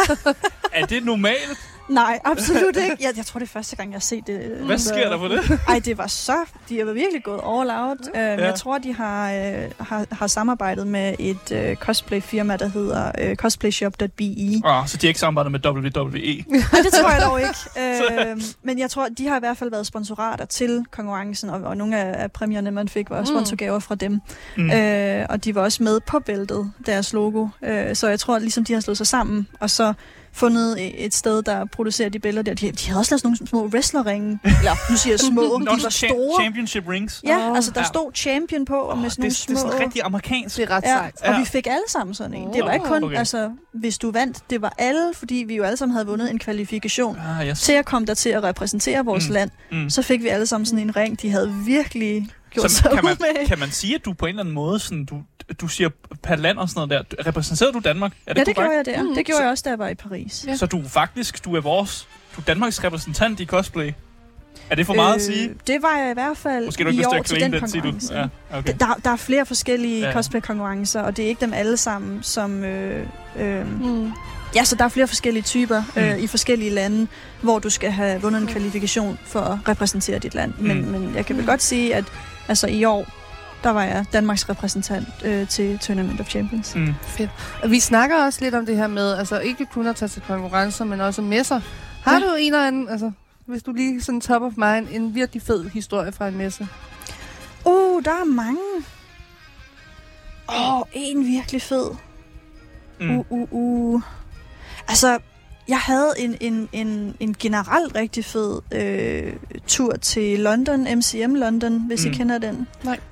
Speaker 1: Er det normalt?
Speaker 3: Nej, absolut ikke. Jeg, jeg tror, det er første gang, jeg har set det.
Speaker 1: Hvad sker der på det?
Speaker 3: Ej, det var så... De har virkelig gået all out. Uh, ja. Jeg tror, de har, uh, har, har samarbejdet med et uh, cosplay-firma, der hedder uh, cosplayshop.be.
Speaker 1: Ah, så de har ikke samarbejdet med WWE.
Speaker 3: Nej, det tror jeg dog ikke. Uh, men jeg tror, de har i hvert fald været sponsorater til konkurrencen, og, og nogle af, af præmierne, man fik, var sponsorgaver fra dem.
Speaker 1: Mm.
Speaker 3: Mm. Uh, og de var også med på bæltet, deres logo. Uh, så jeg tror, ligesom de har slået sig sammen, og så fundet et sted, der producerer de billeder der. De, de havde også lavet nogle små wrestlerringe. Eller, nu siger jeg små. De var store.
Speaker 1: championship rings.
Speaker 3: Ja,
Speaker 2: Åh.
Speaker 3: altså der
Speaker 1: Ja.
Speaker 3: stod champion på, og med
Speaker 1: Oh,
Speaker 3: sådan
Speaker 1: det,
Speaker 3: nogle
Speaker 1: det er
Speaker 3: små...
Speaker 1: sådan rigtig amerikansk.
Speaker 2: Det er ret
Speaker 3: Ja,
Speaker 2: sejt.
Speaker 3: og
Speaker 1: Ja.
Speaker 3: vi fik alle sammen sådan en. Det var ikke kun,
Speaker 1: Okay.
Speaker 3: altså, hvis du vandt, det var alle, fordi vi jo alle sammen havde vundet en kvalifikation
Speaker 1: Ah, yes.
Speaker 3: til at komme der til at repræsentere vores
Speaker 1: mm.
Speaker 3: land.
Speaker 1: Mm.
Speaker 3: Så fik vi alle sammen sådan en ring, de havde virkelig gjort
Speaker 1: Så
Speaker 3: sig
Speaker 1: kan man, kan man sige, at du på en eller anden måde, sådan, du, du siger per land og sådan noget der, repræsenterede du Danmark? Er det
Speaker 3: Ja, det
Speaker 1: korrekt?
Speaker 3: gjorde jeg der.
Speaker 2: Mm.
Speaker 3: Det gjorde
Speaker 1: Så-
Speaker 3: jeg også, da jeg var i Paris.
Speaker 2: Ja.
Speaker 1: Så du er faktisk, du er vores, du er Danmarks repræsentant i cosplay. Er det for meget at sige?
Speaker 3: Det var jeg i hvert fald
Speaker 1: Måske du ikke
Speaker 3: i år til den
Speaker 1: den titel.
Speaker 3: konkurrence.
Speaker 1: Ja, okay.
Speaker 3: Der, der er flere forskellige
Speaker 1: Ja.
Speaker 3: cosplay-konkurrencer, og det er ikke dem alle sammen, som... Øh, øh,
Speaker 2: Mm.
Speaker 3: ja, så der er flere forskellige typer
Speaker 1: Mm.
Speaker 3: øh, i forskellige lande, hvor du skal have vundet en kvalifikation for at repræsentere dit land. Men,
Speaker 1: Mm.
Speaker 3: men jeg kan vel
Speaker 2: Mm.
Speaker 3: godt sige, at altså, i år, der var jeg Danmarks repræsentant øh, til Tournament of Champions.
Speaker 1: Mm.
Speaker 2: Og vi snakker også lidt om det her med, altså ikke kun at tage til konkurrencer, men også messer. Har
Speaker 3: Ja.
Speaker 2: du en eller anden, altså hvis du lige sådan top of mind, en virkelig fed historie fra en messe?
Speaker 3: Uh, der er mange. Åh, oh, en virkelig fed.
Speaker 1: Mm.
Speaker 3: Uh, uh, uh. Altså, jeg havde en, en, en, en generelt rigtig fed øh, tur til London, MCM London, hvis
Speaker 1: Mm.
Speaker 3: I kender den.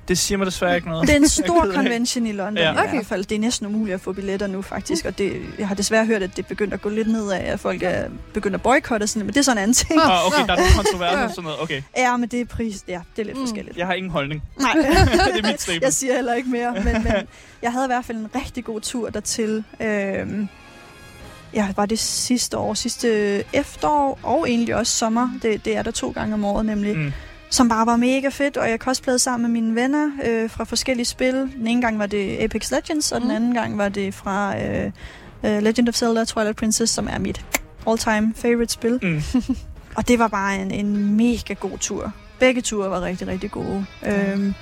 Speaker 1: Det siger mig desværre ikke noget.
Speaker 3: Det er en
Speaker 1: Jeg
Speaker 3: stor
Speaker 1: af.
Speaker 3: convention i London
Speaker 1: Ja.
Speaker 3: ja. i
Speaker 2: Okay.
Speaker 3: hvert fald. Det er næsten umuligt at få billetter nu faktisk, og det, jeg har desværre hørt, at det er begyndt at gå lidt nedad, at folk er begyndt at boykotte og sådan men det er sådan en anden ting.
Speaker 1: Ah, okay, der er nogle kontroverser og sådan noget. Okay,
Speaker 3: Ja, men det er pris, ja, det er lidt
Speaker 2: Mm.
Speaker 3: forskelligt.
Speaker 1: jeg har ingen holdning.
Speaker 3: Nej.
Speaker 1: det er mit
Speaker 3: Jeg
Speaker 1: statement.
Speaker 3: siger heller ikke mere, men, men jeg havde i hvert fald en rigtig god tur dertil. Øhm, ja, var det sidste år, sidste efterår, og egentlig også sommer. Det, det er der to gange om året nemlig.
Speaker 1: Mm.
Speaker 3: Mm. Som bare var mega fedt, og jeg cosplayede sammen med mine venner øh, fra forskellige spil. Den ene gang var det Apex Legends, og mm.
Speaker 2: Mm.
Speaker 3: den anden gang var det fra øh, øh, Legend of Zelda Twilight Princess, som er mit all-time favorite spil.
Speaker 1: Mm.
Speaker 3: Og det var bare en, en mega god tur. Begge ture var rigtig, rigtig gode. Øhm,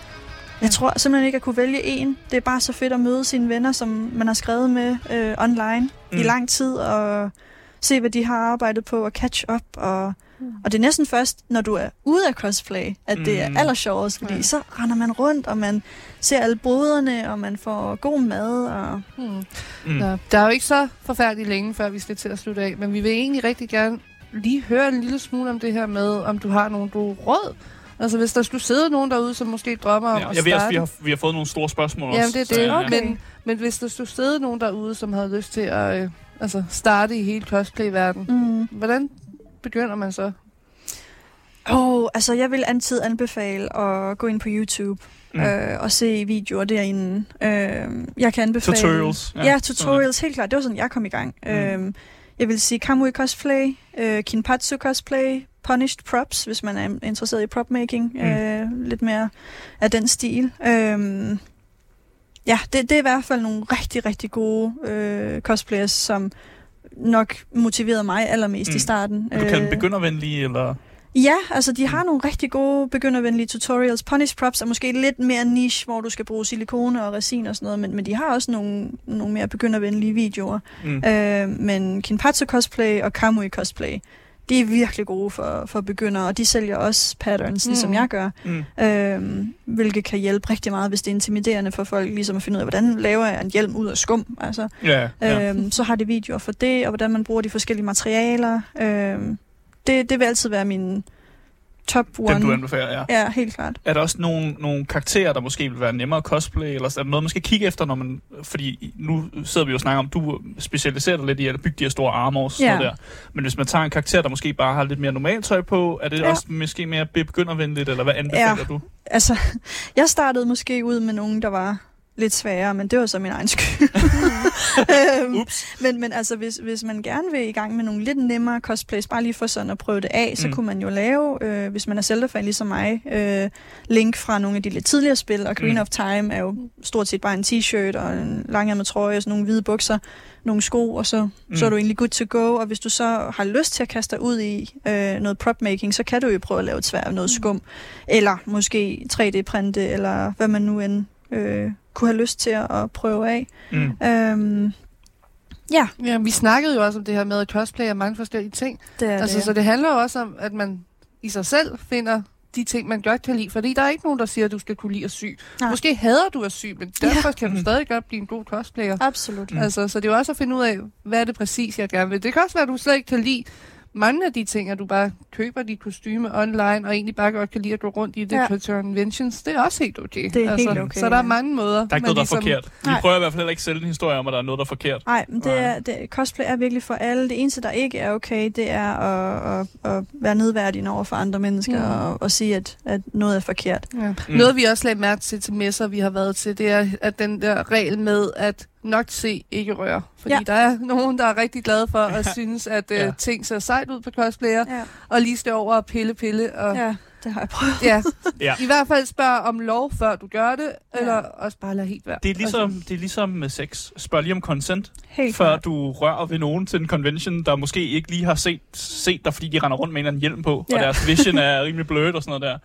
Speaker 3: jeg tror simpelthen ikke, at jeg kunne vælge en. Det er bare så fedt at møde sine venner, som man har skrevet med øh, online
Speaker 1: Mm.
Speaker 3: mm. i lang tid, og se, hvad de har arbejdet på, og catch up. Og, mm. og det er næsten først, når du er ude af cosplay, at det er
Speaker 1: Mm.
Speaker 3: allersjovest, fordi
Speaker 2: Ja.
Speaker 3: så render man rundt, og man ser alle boderne, og man får god mad. Og...
Speaker 2: Hmm.
Speaker 1: Mm.
Speaker 2: Ja, der er jo ikke så forfærdeligt længe, før vi skal til at slutte af, men vi vil egentlig rigtig gerne lige høre en lille smule om det her med, om du har nogle du råd. Altså hvis der skulle sidde nogen derude, som måske drømmer om
Speaker 1: Ja,
Speaker 2: at
Speaker 1: jeg ved også,
Speaker 2: starte.
Speaker 1: vi har, vi har fået nogle store spørgsmål
Speaker 2: Jamen
Speaker 1: også.
Speaker 2: det er
Speaker 1: så,
Speaker 2: det,
Speaker 1: ja.
Speaker 3: Okay.
Speaker 2: men, men hvis der skulle sidde nogen derude, som havde lyst til at øh, altså starte i hele cosplay-verdenen,
Speaker 3: Mm.
Speaker 2: hvordan begynder man så?
Speaker 3: Oh, altså jeg vil altid anbefale at gå ind på YouTube
Speaker 1: Mm.
Speaker 3: øh, og se videoer derinde. Øh, jeg kan anbefale...
Speaker 1: Tutorials.
Speaker 3: Ja, ja tutorials, helt klart. Det var sådan, jeg kom i gang.
Speaker 1: Mm.
Speaker 3: Øh, jeg vil sige Kamui Cosplay, øh, Kinpatsu Cosplay, Punished Props, hvis man er interesseret i propmaking.
Speaker 1: Mm.
Speaker 3: Øh, lidt mere af den stil. Øh, ja, det, det er i hvert fald nogle rigtig, rigtig gode øh, cosplayers, som nok motiverede mig allermest
Speaker 1: Mm.
Speaker 3: i starten.
Speaker 1: Vil du kalde dem
Speaker 3: Øh,
Speaker 1: begyndervenlige, eller?
Speaker 3: Ja, altså de har nogle rigtig gode begyndervenlige tutorials. Punish Props er måske lidt mere niche, hvor du skal bruge silikone og resin og sådan noget, men, men de har også nogle, nogle mere begyndervenlige videoer.
Speaker 1: Mm.
Speaker 3: Øh, men Kinpatsu Cosplay og Kamui Cosplay, de er virkelig gode for, for begyndere, og de sælger også patterns,
Speaker 2: Mm.
Speaker 3: ligesom jeg gør,
Speaker 1: Mm.
Speaker 3: øh, hvilket kan hjælpe rigtig meget, hvis det er intimiderende for folk, ligesom at finde ud af, hvordan laver jeg en hjelm ud af skum, altså.
Speaker 1: Ja, ja.
Speaker 3: Øhm, så har de videoer for det, og hvordan man bruger de forskellige materialer. Øhm, det, det vil altid være min top one.
Speaker 1: Dem du anbefaler, ja.
Speaker 3: Ja, helt klart.
Speaker 1: Er der også nogle, nogle karakterer, der måske vil være nemmere at cosplay, eller er der noget, man skal kigge efter, når man... Fordi nu sidder vi jo og snakker om, du specialiserer dig lidt i at bygge de her store armors,
Speaker 3: Ja.
Speaker 1: ja. der. Men hvis man tager en karakter, der måske bare har lidt mere normalt tøj på, er det
Speaker 3: ja.
Speaker 1: også måske mere begyndervenligt, eller hvad anbefaler
Speaker 3: Ja.
Speaker 1: du?
Speaker 3: Altså, jeg startede måske ud med nogen, der var lidt sværere, men det var så min egen skyld. øhm, men, men altså, hvis, hvis man gerne vil i gang med nogle lidt nemmere cosplays, bare lige for sådan at prøve det af, så
Speaker 1: Mm.
Speaker 3: mm. kunne man jo lave, øh, hvis man er Zelda-fan ligesom mig, øh, link fra nogle af de lidt tidligere spil, og Green
Speaker 1: Mm.
Speaker 3: mm. of Time er jo stort set bare en t-shirt og en langærmet trøje og sådan nogle hvide bukser, nogle sko, og så,
Speaker 1: Mm.
Speaker 3: mm. så er du egentlig good to go. Og hvis du så har lyst til at kaste dig ud i øh, noget prop-making, så kan du jo prøve at lave et svær noget skum, eller måske 3D-printe, eller hvad man nu end øh, kunne have lyst til at, at prøve af.
Speaker 1: Mm.
Speaker 3: Øhm, ja,
Speaker 2: Ja, vi snakkede jo også om det her med, at cosplay er mange forskellige ting.
Speaker 3: det er
Speaker 2: Altså,
Speaker 3: det.
Speaker 2: så det handler jo også om, at man i sig selv finder de ting, man godt kan lide. Fordi der er ikke nogen, der siger, at du skal kunne lide at sy.
Speaker 3: Nej.
Speaker 2: Måske hader du at sy, men derfor kan du
Speaker 1: Mhm.
Speaker 2: stadig godt blive en god cosplayer.
Speaker 3: Absolut.
Speaker 1: Mm.
Speaker 2: Altså, så det er jo også at finde ud af, hvad er det præcis, jeg gerne vil. Det kan også være, at du slet ikke kan lide mange af de ting, at du bare køber dit kostyme online, og egentlig bare godt kan lide at gå rundt i det
Speaker 3: Ja.
Speaker 2: på conventions. Det er også helt okay. Altså,
Speaker 3: Det er helt okay,
Speaker 2: Så der er mange måder.
Speaker 1: Der er ikke noget, der er
Speaker 2: ligesom-
Speaker 1: forkert. Vi
Speaker 3: Nej.
Speaker 1: prøver i hvert fald heller ikke at sælge en historie om, at der er noget, der er forkert.
Speaker 3: Nej, men det er, det, cosplay er virkelig for alle. Det eneste, der ikke er okay, det er at, at, at være nedværdigende over for andre mennesker
Speaker 2: Mm.
Speaker 3: og, og sige, at, at noget er forkert.
Speaker 2: Ja.
Speaker 1: Mm.
Speaker 2: Noget, vi også lagde mærke til til messer, vi har været til, det er at den der regel med, at nok se, ikke røre. Fordi
Speaker 3: Ja.
Speaker 2: ja. der er nogen, der er rigtig glade for at synes, at
Speaker 1: Ja.
Speaker 2: ja. ting ser sejt ud på cosplayer,
Speaker 3: Ja,
Speaker 2: og lige stå over og pille, pille. Og, ja.
Speaker 3: ja det har jeg prøvet.
Speaker 2: Ja.
Speaker 1: Ja.
Speaker 2: I hvert fald spørg om lov, før du gør det,
Speaker 3: Ja.
Speaker 2: eller også bare lade helt være.
Speaker 1: Det er, ligesom, det er ligesom med sex. Spørg lige om consent,
Speaker 3: Helt
Speaker 1: før
Speaker 3: klart.
Speaker 1: du rører ved nogen til en convention, der måske ikke lige har set, set dig, fordi de render rundt med en eller anden hjelm på, ja. og
Speaker 3: Ja.
Speaker 1: deres vision er rimelig blødt og sådan noget der.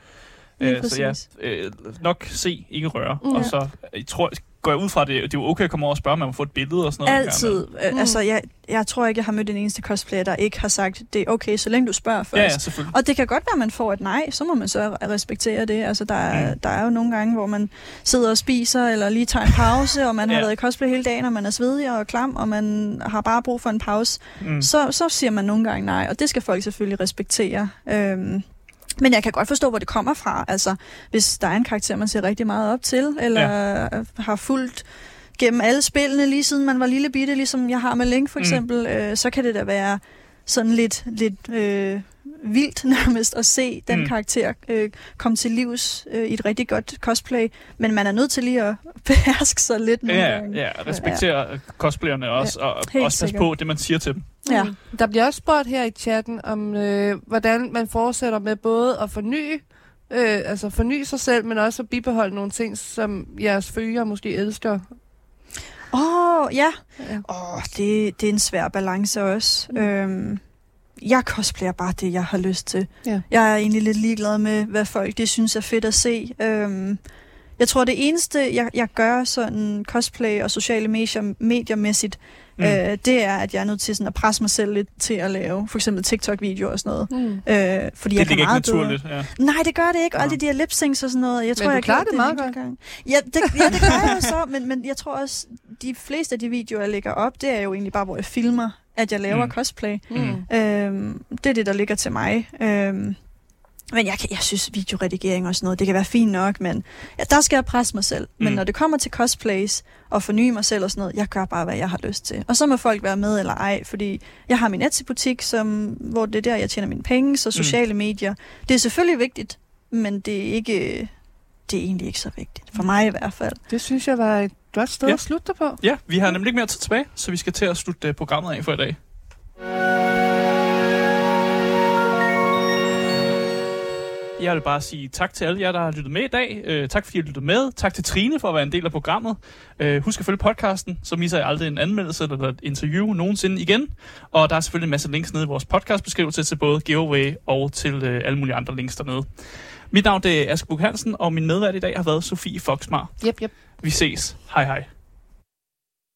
Speaker 3: Lige
Speaker 1: Øh, så ja, øh, nok se, ikke røre.
Speaker 2: Mm.
Speaker 1: Og så jeg tror, går jeg ud fra, at det, det er jo okay at komme over og spørge, om man må få et billede og sådan noget.
Speaker 3: Altid. Mm. Altså, jeg, jeg tror ikke, jeg har mødt en eneste cosplayer, der ikke har sagt, det er okay, så længe du spørger først.
Speaker 1: Ja, ja, selvfølgelig.
Speaker 3: Og det kan godt være, at man får et nej, så må man så respektere det. Altså, der, er,
Speaker 1: Mm.
Speaker 3: der er jo nogle gange, hvor man sidder og spiser, eller lige tager en pause, og man har
Speaker 1: Ja.
Speaker 3: været i cosplay hele dagen, og man er svedig og klam, og man har bare brug for en pause.
Speaker 1: Mm.
Speaker 3: Så, så siger man nogle gange nej, og det skal folk selvfølgelig respektere. Øhm, men jeg kan godt forstå, hvor det kommer fra. Altså, hvis der er en karakter, man ser rigtig meget op til, eller ja. har fulgt gennem alle spillene, lige siden man var lille bitte, ligesom jeg har med Link for
Speaker 1: Mm.
Speaker 3: eksempel, øh, så kan det da være sådan lidt, lidt øh, vildt nærmest at se den
Speaker 1: Mm.
Speaker 3: karakter øh, komme til livs øh, i et rigtig godt cosplay. Men man er nødt til lige at beherske sig lidt
Speaker 1: Ja,
Speaker 3: gange.
Speaker 1: ja, respektere ja. cosplayerne også, og
Speaker 3: helt
Speaker 1: også passe på det, man siger til dem.
Speaker 3: Ja.
Speaker 2: Mm. Der bliver også spurgt her i chatten om, øh, hvordan man fortsætter med både at forny, øh, altså forny sig selv, men også at bibeholde nogle ting, som jeres følgere måske elsker.
Speaker 3: Åh, oh, ja.
Speaker 2: Ja.
Speaker 3: Åh, oh, det, det er en svær balance også.
Speaker 2: Mm.
Speaker 3: Øhm, jeg cosplayer bare det, jeg har lyst til.
Speaker 2: Ja.
Speaker 3: Jeg er egentlig lidt ligeglad med, hvad folk de synes er fedt at se. Øhm, jeg tror, det eneste, jeg, jeg gør sådan cosplay og sociale medier, mediemæssigt,
Speaker 1: Mm.
Speaker 3: øh, det er, at jeg er nødt til sådan at presse mig selv lidt til at lave for eksempel TikTok-videoer og sådan noget.
Speaker 2: Mm.
Speaker 3: Øh, fordi
Speaker 1: Det
Speaker 3: jeg kan
Speaker 1: ligger ikke
Speaker 3: meget bedre-
Speaker 1: naturligt. Ja.
Speaker 3: Nej, det gør det ikke. Og
Speaker 1: Nå.
Speaker 3: alle de der lip syncs og sådan noget. Jeg tror,
Speaker 2: du
Speaker 3: jeg
Speaker 2: klarer
Speaker 3: gjorde
Speaker 2: det meget godt.
Speaker 3: Gang. Ja, det, ja, det gør jeg jo så. Men, men jeg tror også, de fleste af de videoer, jeg lægger op, det er jo egentlig bare, hvor jeg filmer, at jeg laver
Speaker 1: Mm.
Speaker 3: mm. cosplay.
Speaker 2: Mm.
Speaker 3: Øhm, det er det, der ligger til mig. Øhm, men jeg, kan, jeg synes, videoredigering og sådan noget, det kan være fint nok, men ja, der skal jeg presse mig selv. Men
Speaker 1: Mm.
Speaker 3: når det kommer til cosplays og forny mig selv og sådan noget, jeg gør bare, hvad jeg har lyst til. Og så må folk være med eller ej, fordi jeg har min Etsy-butik, som, hvor det er der, jeg tjener mine penge, så sociale mm. medier. Det er selvfølgelig vigtigt, men det er ikke... Det er egentlig ikke så vigtigt. For mig i hvert fald.
Speaker 2: Det synes jeg var et godt sted
Speaker 1: Ja.
Speaker 2: at slutte dig på.
Speaker 1: ja, vi har nemlig ikke mere tid tilbage, så vi skal til at slutte øh, programmet af for i dag. Jeg vil bare sige tak til alle jer, der har lyttet med i dag. Øh, tak fordi I lyttet med. Tak til Trine for at være en del af programmet. Øh, husk at følge podcasten, så misser jeg aldrig en anmeldelse eller et interview nogensinde igen. Og der er selvfølgelig en masse links nede i vores podcastbeskrivelse til både giveaway og til øh, alle mulige andre links dernede. Mit navn det er Aske Buk Hansen, og min medvært i dag har været Sofie Foxmar.
Speaker 2: Yep, yep.
Speaker 1: Vi ses. Hej hej.